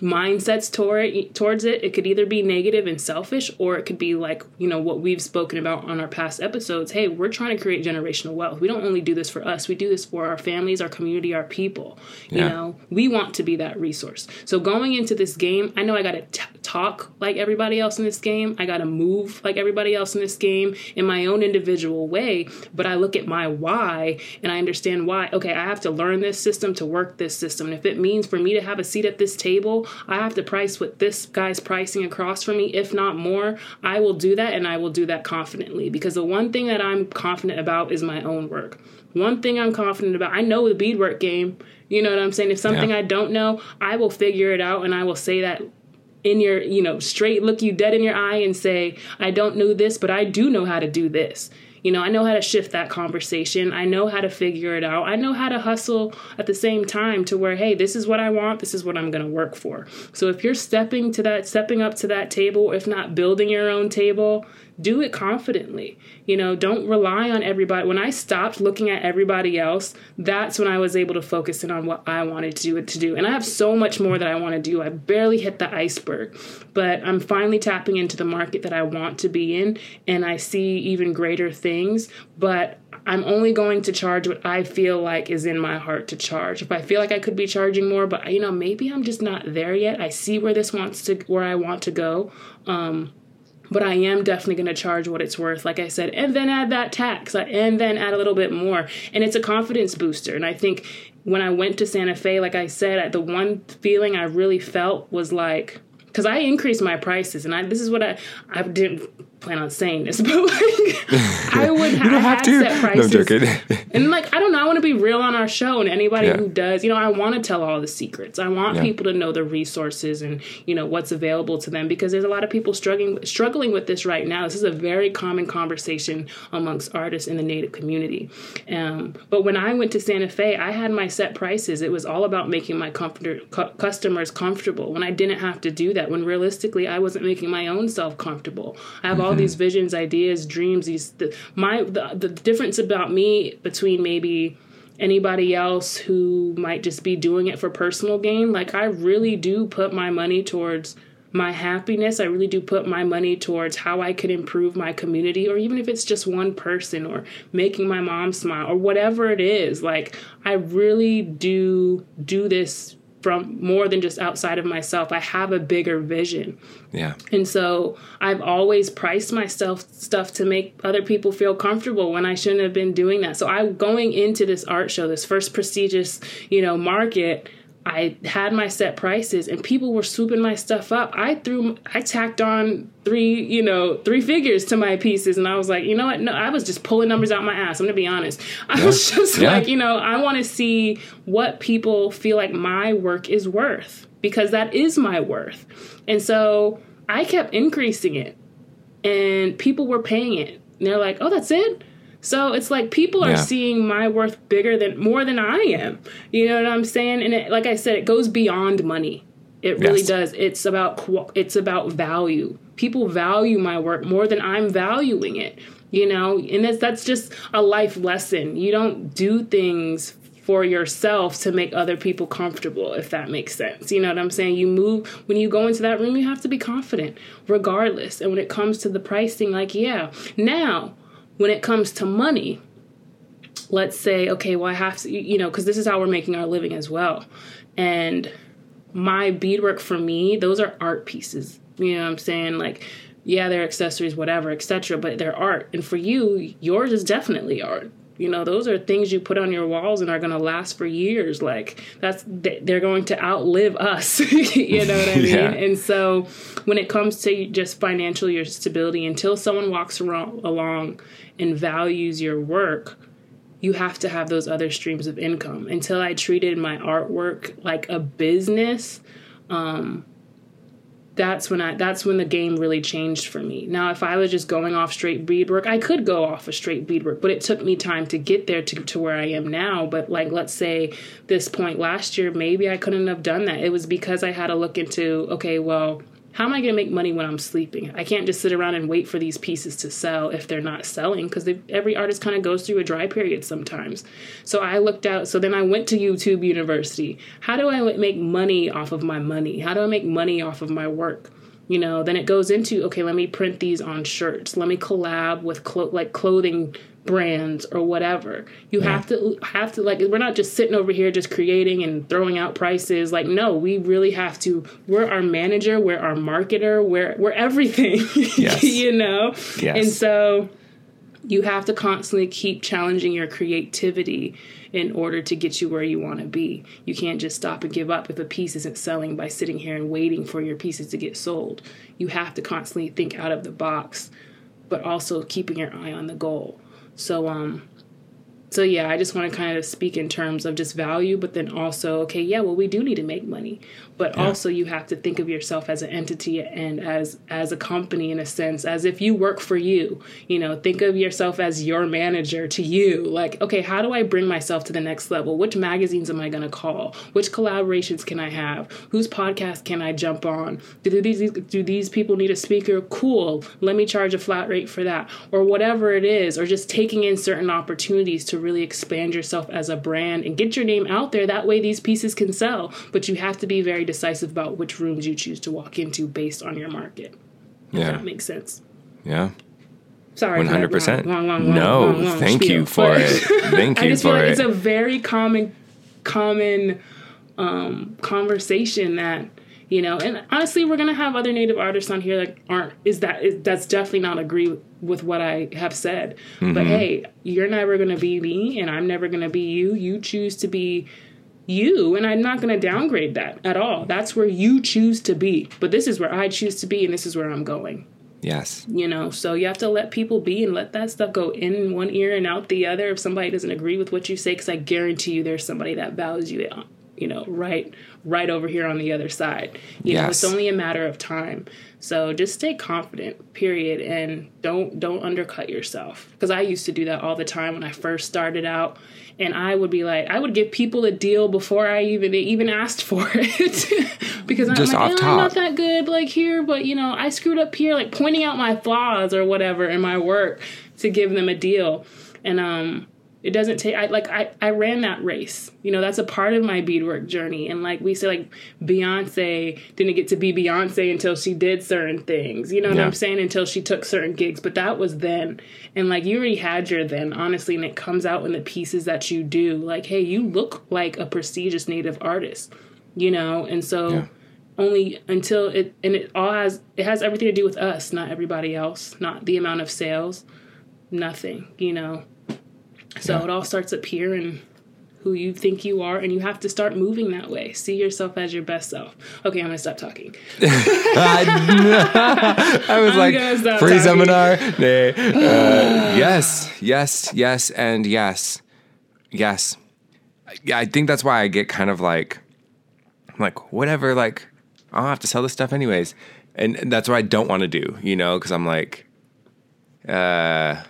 mindsets toward towards it it could either be negative and selfish or it could be like you know what we've spoken about on our past episodes. Hey we're trying to create generational wealth. We don't only do this for us. We do this for our families our community our people you yeah. know? We want to be that resource. So going into this game i know i got to talk like everybody else in this game. I got to move like everybody else in this game in my own individual way but i look at my why and i understand why okay i have to learn this system to work this system. And if it means for me to have a seat at this table I have to price what this guy's pricing across for me, if not more. I will do that and I will do that confidently because the one thing that I'm confident about is my own work. One thing I'm confident about, I know the beadwork game. You know what I'm saying? If something yeah. I don't know, I will figure it out and I will say that in your, you know, straight look you dead in your eye and say, I don't know this, but I do know how to do this. You know, I know how to shift that conversation. I know how to figure it out. I know how to hustle at the same time to where, hey, this is what I want. This is what I'm going to work for. So if you're stepping to that, stepping up to that table, if not building your own table, do it confidently. You know, don't rely on everybody. When I stopped looking at everybody else, that's when I was able to focus in on what I wanted to do to do. And I have so much more that I want to do. I barely hit the iceberg, but I'm finally tapping into the market that I want to be in and I see even greater things, but I'm only going to charge what I feel like is in my heart to charge. If I feel like I could be charging more, but you know, maybe I'm just not there yet. I see where this wants to where I want to go. Um, but I am definitely going to charge what it's worth, like I said, and then add that tax, uh, and then add a little bit more. And it's a confidence booster. And I think when I went to Santa Fe, like I said, the one feeling I really felt was like, because I increased my prices, and I this is what I I didn't plan on saying this, but like I would ha- you don't have to. set No, I'm prices. joking. And like I don't know, I want to be real on our show and anybody Yeah. who does, you know, I want to tell all the secrets. I want Yeah. people to know the resources and, you know, what's available to them because there's a lot of people struggling struggling with this right now. This is a very common conversation amongst artists in the native community. Um, but when I went to Santa Fe, I had my set prices. It was all about making my comfort- cu- customers comfortable when I didn't have to do that. When realistically, I wasn't making my own self comfortable. I have all these hmm. visions, ideas, dreams. These the, my the, the difference about me between maybe anybody else who might just be doing it for personal gain. Like I really do put my money towards my happiness. I really do put my money towards how I could improve my community, or even if it's just one person, or making my mom smile, or whatever it is. Like, I really do do this from more than just outside of myself. I have a bigger vision. yeah. And so I've always priced myself stuff to make other people feel comfortable when I shouldn't have been doing that. So I going into this art show, this first prestigious, you know, market, I had my set prices and people were swooping my stuff up. I threw I tacked on three, you know, three figures to my pieces and I was like, you know what? No, I was just pulling numbers out my ass. I'm going to be honest. I was just Yeah. like, you know, I want to see what people feel like my work is worth because that is my worth. And so I kept increasing it and people were paying it. And they're like, oh, that's it? So it's like people are Yeah. seeing my worth bigger than more than I am. You know what I'm saying? And it, like I said, it goes beyond money. It really Yes. does. It's about it's about value. People value my work more than I'm valuing it. You know, and that's that's just a life lesson. You don't do things for yourself to make other people comfortable, if that makes sense. You know what I'm saying? You move, when you go into that room, you have to be confident, regardless. And when it comes to the pricing, like, yeah. Now, when it comes to money, let's say, okay, well, I have to, you know, because this is how we're making our living as well. And my beadwork for me, those are art pieces. You know what I'm saying? Like, yeah, they're accessories, whatever, etc. But they're art. And for you, yours is definitely art. You know, those are things you put on your walls and are going to last for years. Like that's they- they're going to outlive us. you know what I mean? Yeah. And so, when it comes to just financial your stability, until someone walks around, along and values your work, you have to have those other streams of income. Until I treated my artwork like a business, um, that's when I that's when the game really changed for me. Now, if I was just going off straight beadwork, I could go off a straight beadwork, but it took me time to get there to, to where I am now. But like, let's say this point last year, maybe I couldn't have done that. It was because I had to look into okay, well, how am I going to make money when I'm sleeping? I can't just sit around and wait for these pieces to sell if they're not selling because every artist kind of goes through a dry period sometimes. So I looked out. So then I went to YouTube University. How do I make money off of my money? How do I make money off of my work? You know, then it goes into okay, let me print these on shirts. Let me collab with clo- like clothing brands or whatever. You have to have to like we're not just sitting over here just creating and throwing out prices. Like no, we really have to we're our manager, we're our marketer, we're we're everything. Yes. you know? Yes. And so you have to constantly keep challenging your creativity in order to get you where you want to be. You can't just stop and give up if a piece isn't selling by sitting here and waiting for your pieces to get sold. You have to constantly think out of the box, but also keeping your eye on the goal. So um so yeah, I just want to kind of speak in terms of just value, but then also, okay, yeah, well, we do need to make money, but also you have to think of yourself as an entity and as as a company in a sense, as if you work for you. You know, think of yourself as your manager to you. Like, okay, how do I bring myself to the next level? Which magazines am I going to call? Which collaborations can I have? Whose podcast can I jump on? Do these do these people need a speaker? Cool. Let me charge a flat rate for that, or whatever it is, or just taking in certain opportunities to really expand yourself as a brand and get your name out there. That way, these pieces can sell. But you have to be very decisive about which rooms you choose to walk into based on your market. Yeah. that makes sense. Yeah. Sorry, One for that hundred percent. long, long, long, No, thank spiel. you for But- it. Thank you for like it. it's a very common, common um, conversation that you know. And honestly, we're gonna have other Native artists on here that aren't. Is that is, that's definitely not agree with what I have said. Mm-hmm. But hey, you're never gonna be me, and I'm never gonna be you. You choose to be you and i'm not going to downgrade that at all that's where you choose to be but this is where i choose to be and this is where i'm going Yes. You know, so you have to let people be and let that stuff go in one ear and out the other. If somebody doesn't agree with what you say, because I guarantee you, there's somebody that values you, you know, right, right over here on the other side. You know, it's only a matter of time. So just stay confident, period, and don't don't undercut yourself. Because I used to do that all the time when I first started out, and I would be like, I would give people a deal before I even they even asked for it, because I'm Just like, "Eh, I'm not that good like here, but you know, I screwed up here, like pointing out my flaws or whatever in my work to give them a deal, and um. It doesn't take. I like. I I ran that race. You know, that's a part of my beadwork journey. And like we say, like Beyonce didn't get to be Beyonce until she did certain things. You know what Yeah. I'm saying? Until she took certain gigs. But that was then. And like you already had your then, honestly, and it comes out in the pieces that you do. Like, hey, you look like a prestigious native artist. You know, and so Yeah. only until it and it all has it has everything to do with us, not everybody else, not the amount of sales, nothing. You know. So Yeah. it all starts up here and who you think you are, and you have to start moving that way. See yourself as your best self. Okay, I'm gonna stop talking. I was I'm like, free talking. seminar. Nay. Uh, yes, yes, yes, and yes, yes. Yeah, I think that's why I get kind of like, I'm like whatever. Like, I'll have to sell this stuff anyways, and, and that's what I don't want to do. You know, because I'm like, uh.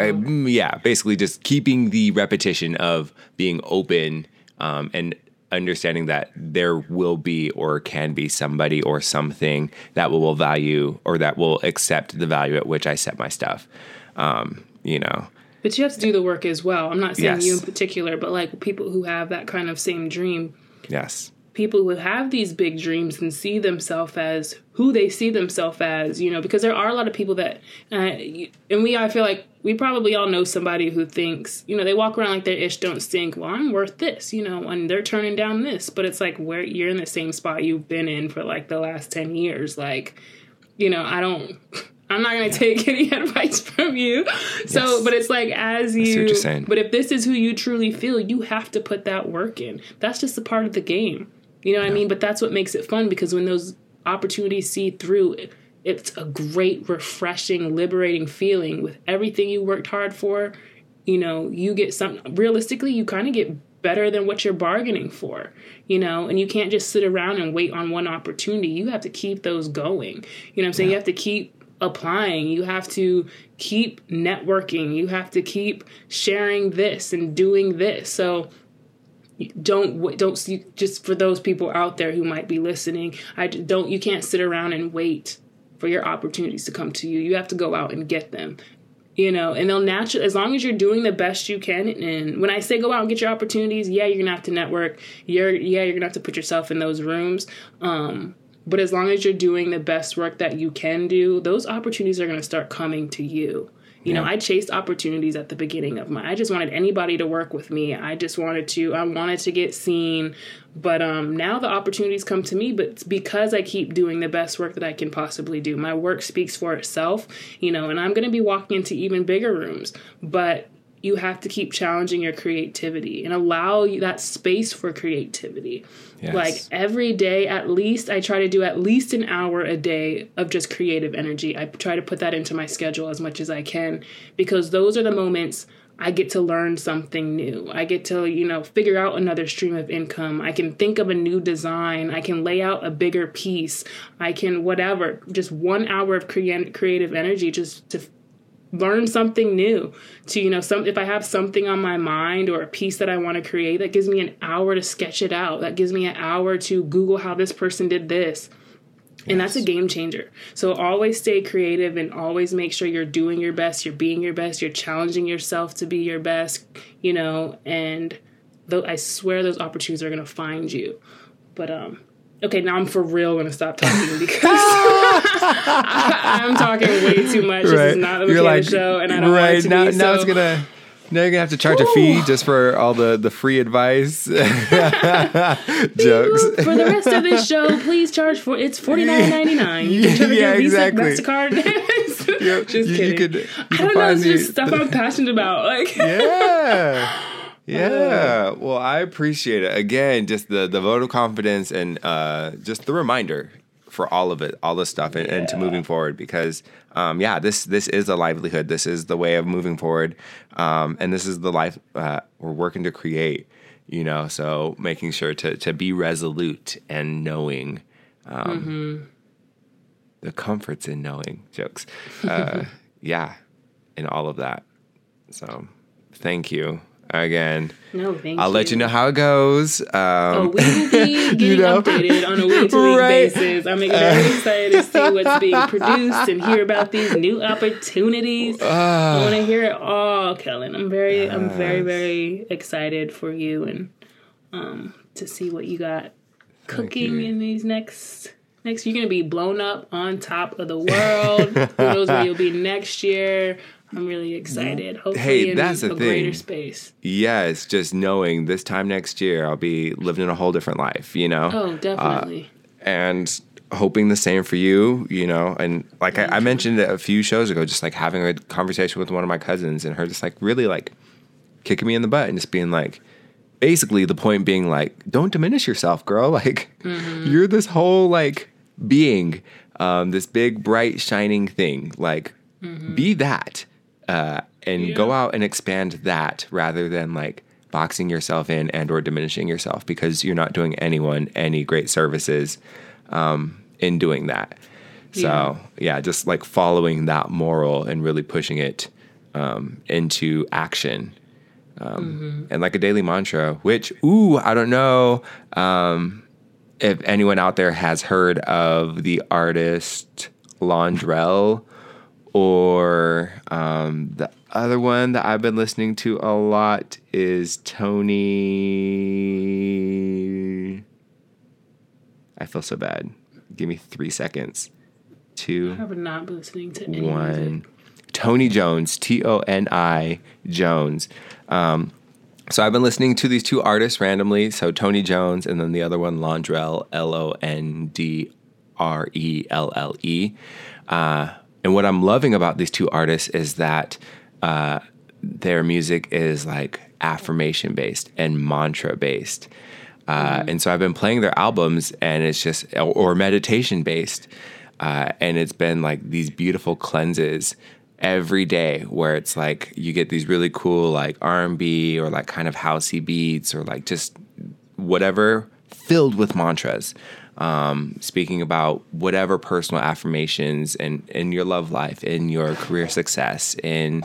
I, mm, yeah, basically just keeping the repetition of being open um, and understanding that there will be or can be somebody or something that will value or that will accept the value at which I set my stuff. Um, you know, But you have to do the work as well. I'm not saying you in particular, but like people who have that kind of same dream, yes, people who have these big dreams and see themselves as who they see themselves as, you know, because there are a lot of people that, uh, and we, I feel like we probably all know somebody who thinks, you know, they walk around like their ish don't stink. Well, I'm worth this, you know, and they're turning down this, but it's like where you're in the same spot you've been in for like the last 10 years. Like, you know, I don't. I'm not gonna take any advice from you. So, Yes. but it's like as you. see what you're saying. But if this is who you truly feel, you have to put that work in. That's just a part of the game. You know what I mean? But that's what makes it fun because when those opportunities see through, it's a great, refreshing, liberating feeling with everything you worked hard for. You know, you get some. Realistically, you kind of get better than what you're bargaining for. You know, and you can't just sit around and wait on one opportunity. You have to keep those going. You know what I'm saying? You have to keep applying. You have to keep networking. You have to keep sharing this and doing this. So don't don't just for those people out there who might be listening. i don't you can't sit around and wait for your opportunities to come to you. You have to go out and get them. You know, and they'll naturally as long as you're doing the best you can. And when I say go out and get your opportunities, yeah, you're gonna have to network. You're yeah, you're gonna have to put yourself in those rooms. Um, but as long as you're doing the best work that you can do, those opportunities are gonna start coming to you. You know, I chased opportunities at the beginning of my. I just wanted anybody to work with me. I just wanted to. I wanted to get seen, but um, now the opportunities come to me. But because I keep doing the best work that I can possibly do. My work speaks for itself, you know. And I'm going to be walking into even bigger rooms, but you have to keep challenging your creativity and allow you that space for creativity. Yes. Like every day, at least, I try to do at least an hour a day of just creative energy. I try to put that into my schedule as much as I can because those are the moments I get to learn something new. I get to, you know, figure out another stream of income. I can think of a new design. I can lay out a bigger piece. I can, whatever, just one hour of crea- creative energy just to learn something new to you know some if i have something on my mind or a piece that i want to create that gives me an hour to sketch it out. That gives me an hour to google how this person did this. And that's a game changer. So always stay creative and always make sure you're doing your best you're being your best you're challenging yourself to be your best you know and though i swear those opportunities are going to find you. But um okay now i'm for real going to stop talking because I, am talking way too much this is not a You're like, show and i don't right want to now. be now so it's gonna. Now you're gonna have to charge a fee just for all the the free advice jokes. for the rest of this show, please charge for it's forty nine ninety nine. You can Yeah, your Visa, exactly. Mastercard. You- just you- kidding. you could- you I don't know. It's the- just stuff I'm passionate about. Like, yeah. Yeah. Well, I appreciate it. Again, just the, the vote of confidence and uh, just the reminder for all of it, all this stuff, and, and to moving forward because um, yeah, this this is a livelihood. This is the way of moving forward, um, and this is the life uh, we're working to create. You know, so making sure to to be resolute and knowing. Um, The comforts in knowing jokes, uh, yeah, and all of that. So, thank you again. No, thank I'll let you know how it goes. Um, Oh, we will be getting know? updated on a week to week Right. basis. I'm very excited to see what's being produced and hear about these new opportunities. I want to hear it all, Kellen. I'm very, I'm very, very excited for you and um, to see what you got cooking you. in these next. Next, you're gonna be blown up on top of the world. Who knows where you'll be next year? I'm really mm-hmm. excited. Hopefully, Hey, in that's a the greater thing. space. yes, just knowing this time next year I'll be living in a whole different life, you know, Oh, uh, definitely. and hoping the same for you, you know. And like I, I mentioned a few shows ago, just like having a conversation with one of my cousins and her just like really like kicking me in the butt and just being like, basically the point being like, don't diminish yourself, girl. Like mm-hmm. you're this whole like being, um, this big bright shining thing. Like mm-hmm. be that, uh, and go out and expand that rather than like boxing yourself in and or diminishing yourself because you're not doing anyone any great services um, in doing that. So yeah, just like following that moral and really pushing it um, into action. Um, And like a daily mantra, which ooh, I don't know um, if anyone out there has heard of the artist Londrell or um, the other one that I've been listening to a lot is Toni. I feel so bad. Give me three seconds. Two, I have not been listening to any music. one. Toni Jones, T O N I Jones. Um, so I've been listening to these two artists randomly. So Toni Jones and then the other one, Londrelle, L O N D R E L L E. And what I'm loving about these two artists is that uh, their music is like affirmation based and mantra based. Uh, And so I've been playing their albums, and it's just or, meditation based, uh, and it's been like these beautiful cleanses every day, where it's like you get these really cool like R and B or like kind of housey beats or like just whatever filled with mantras. Um, speaking about whatever personal affirmations and in your love life, in your career success, in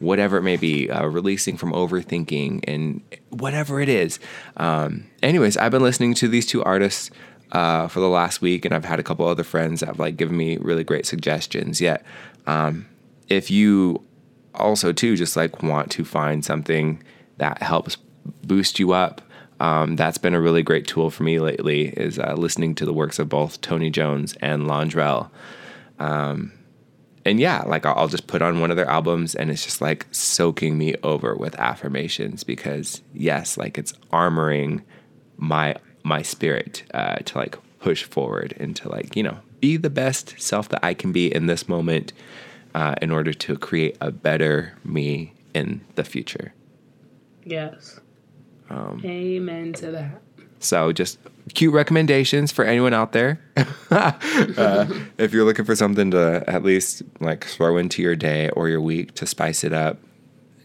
whatever it may be, uh, releasing from overthinking and whatever it is. Um, anyways, I've been listening to these two artists uh, for the last week, and I've had a couple other friends that have like given me really great suggestions. Yet, um, if you also too just like want to find something that helps boost you up. Um, that's been a really great tool for me lately is uh, listening to the works of both Toni Jones and Londrelle. Um, and yeah, like I'll, just put on one of their albums and it's just like soaking me over with affirmations because yes, like it's armoring my my spirit uh, to like push forward and to like you know be the best self that I can be in this moment uh, in order to create a better me in the future. Yes. Um, Amen to that. So just cute recommendations for anyone out there. uh, if you're looking for something to at least like throw into your day or your week to spice it up,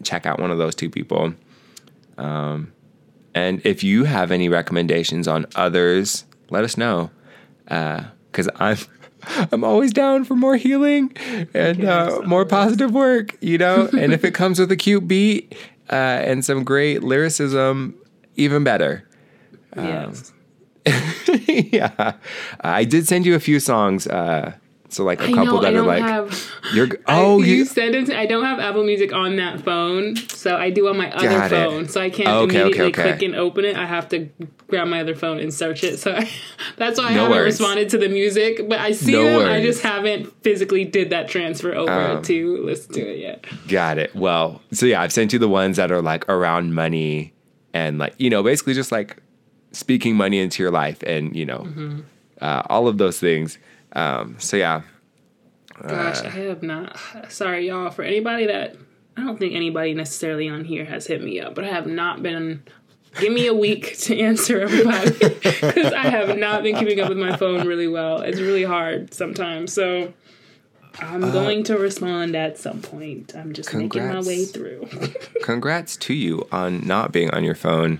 check out one of those two people. Um, and if you have any recommendations on others, let us know. Because I'm I'm always down for more healing and uh, more positive work, you know. and if it comes with a cute beat uh, and some great lyricism, even better. yes. yeah, I did send you a few songs. Uh, so like a I couple know. I that are like have. you're. I- Oh, you you. send it. To, I don't have Apple Music on that phone, so I do on my other it. phone. So I can't Okay, okay, immediately okay. click and open it. I have to grab my other phone and search it. So I, that's why I No haven't worries. responded to the music. But I see No them. I just haven't physically did that transfer over Um, to listen to it yet. Got it. Well, so yeah, I've sent you the ones that are like around money and like you know basically just like speaking money into your life and you know Mm-hmm. uh, all of those things. Um, so yeah, Gosh, I have not. Sorry, y'all. For anybody that I don't think anybody necessarily on here has hit me up, but I have not been give me a week to answer everybody because I have not been keeping up with my phone really well. It's really hard sometimes. So I'm uh, going to respond at some point. I'm just congrats. making my way through. congrats to you on not being on your phone.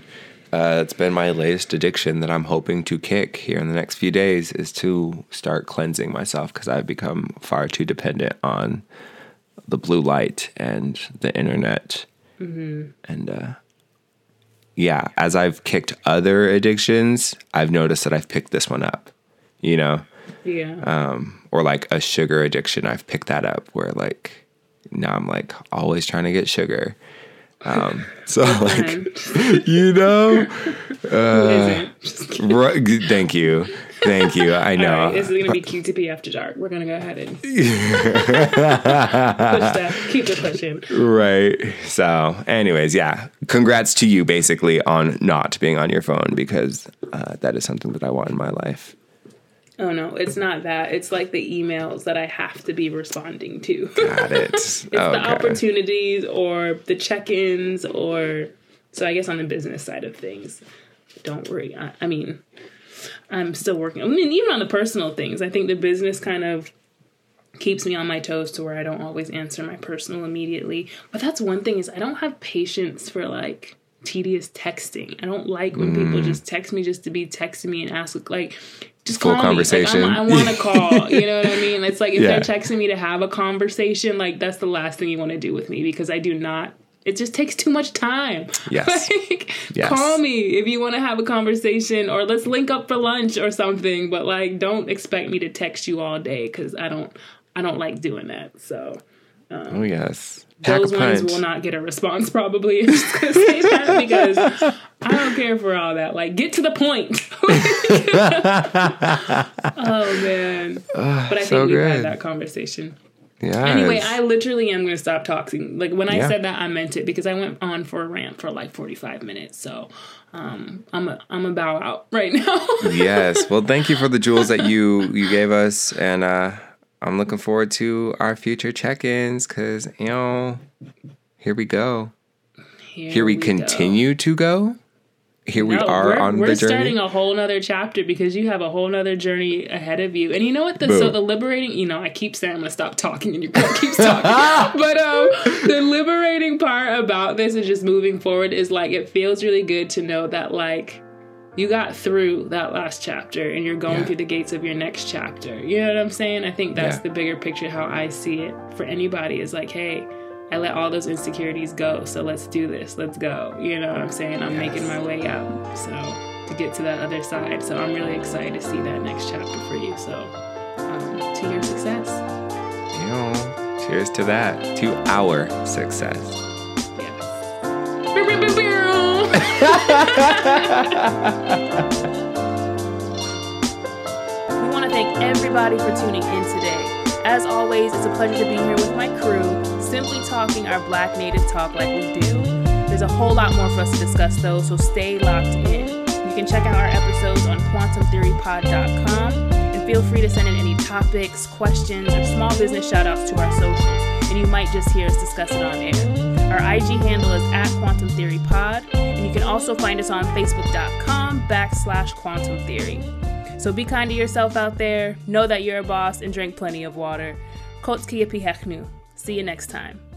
Uh, it's been my latest addiction that I'm hoping to kick here in the next few days is to start cleansing myself because I've become far too dependent on the blue light and the internet. Mm-hmm. And uh, yeah, as I've kicked other addictions, I've noticed that I've picked this one up, you know? Yeah. Um, or like a sugar addiction, I've picked that up where like now I'm like always trying to get sugar. Um, so like, you know, uh, right, thank you. Thank you. I know. Right, this is going to be QTP after dark. We're going to go ahead and push that. Keep it pushing. Right. So, anyways, yeah. Congrats to you, basically, on not being on your phone because uh, that is something that I want in my life. Oh no, it's not that. It's like the emails that I have to be responding to. Got it. it's okay. the opportunities or the check-ins or so I guess on the business side of things. Don't worry. I, I mean, I'm still working. I mean, even on the personal things, I think the business kind of keeps me on my toes to where I don't always answer my personal immediately. But that's one thing is I don't have patience for like tedious texting. I don't like when mm. people just text me just to be texting me and ask like just full conversation. Like, I want to call. You know what I mean? It's like if yeah. they're texting me to have a conversation, like that's the last thing you want to do with me because I do not. It just takes too much time. Yes. like, yes. call me if you want to have a conversation, or let's link up for lunch or something. But like, don't expect me to text you all day because I don't. I don't like doing that. So. Um, oh yes. Those ones will not get a response probably. just say that because I don't care for all that. Like, get to the point. oh man! Uh, but I so think we had that conversation. Yeah. Anyway, I literally am going to stop talking. Like when I yeah. said that, I meant it because I went on for a rant for like forty five minutes. So um, I'm a I'm a bow out right now. yes. Well, thank you for the jewels that you you gave us, and uh, I'm looking forward to our future check-ins because you know, here we go. Here, here we, we, continue go. to go. Here no, we are on we're the journey. We're starting a whole nother chapter because you have a whole nother journey ahead of you. And you know what? The, so the liberating, you know, I keep saying I'm gonna stop talking, and you keep talking. but um, the liberating part about this is just moving forward is like it feels really good to know that like you got through that last chapter and you're going yeah. through the gates of your next chapter. You know what I'm saying? I think that's yeah. the bigger picture how I see it for anybody is like, hey, I let all those insecurities go. So let's do this. Let's go. You know what I'm saying? I'm yes. making my way up. So to get to that other side. So I'm really excited to see that next chapter for you. So um, to your success. You know, cheers to that. To our success. Yes. We want to thank everybody for tuning in today. As always, it's a pleasure to be here with my crew, simply talking our Black Native talk like we do. There's a whole lot more for us to discuss, though, so stay locked in. You can check out our episodes on quantumtheorypod.com and feel free to send in any topics, questions, or small business shoutouts to our socials, and you might just hear us discuss it on air. Our IG handle is at Quantum Theory Pod, and you can also find us on Facebook.com backslash Quantum Theory. So be kind to yourself out there, know that you're a boss, and drink plenty of water. Kotski See you next time.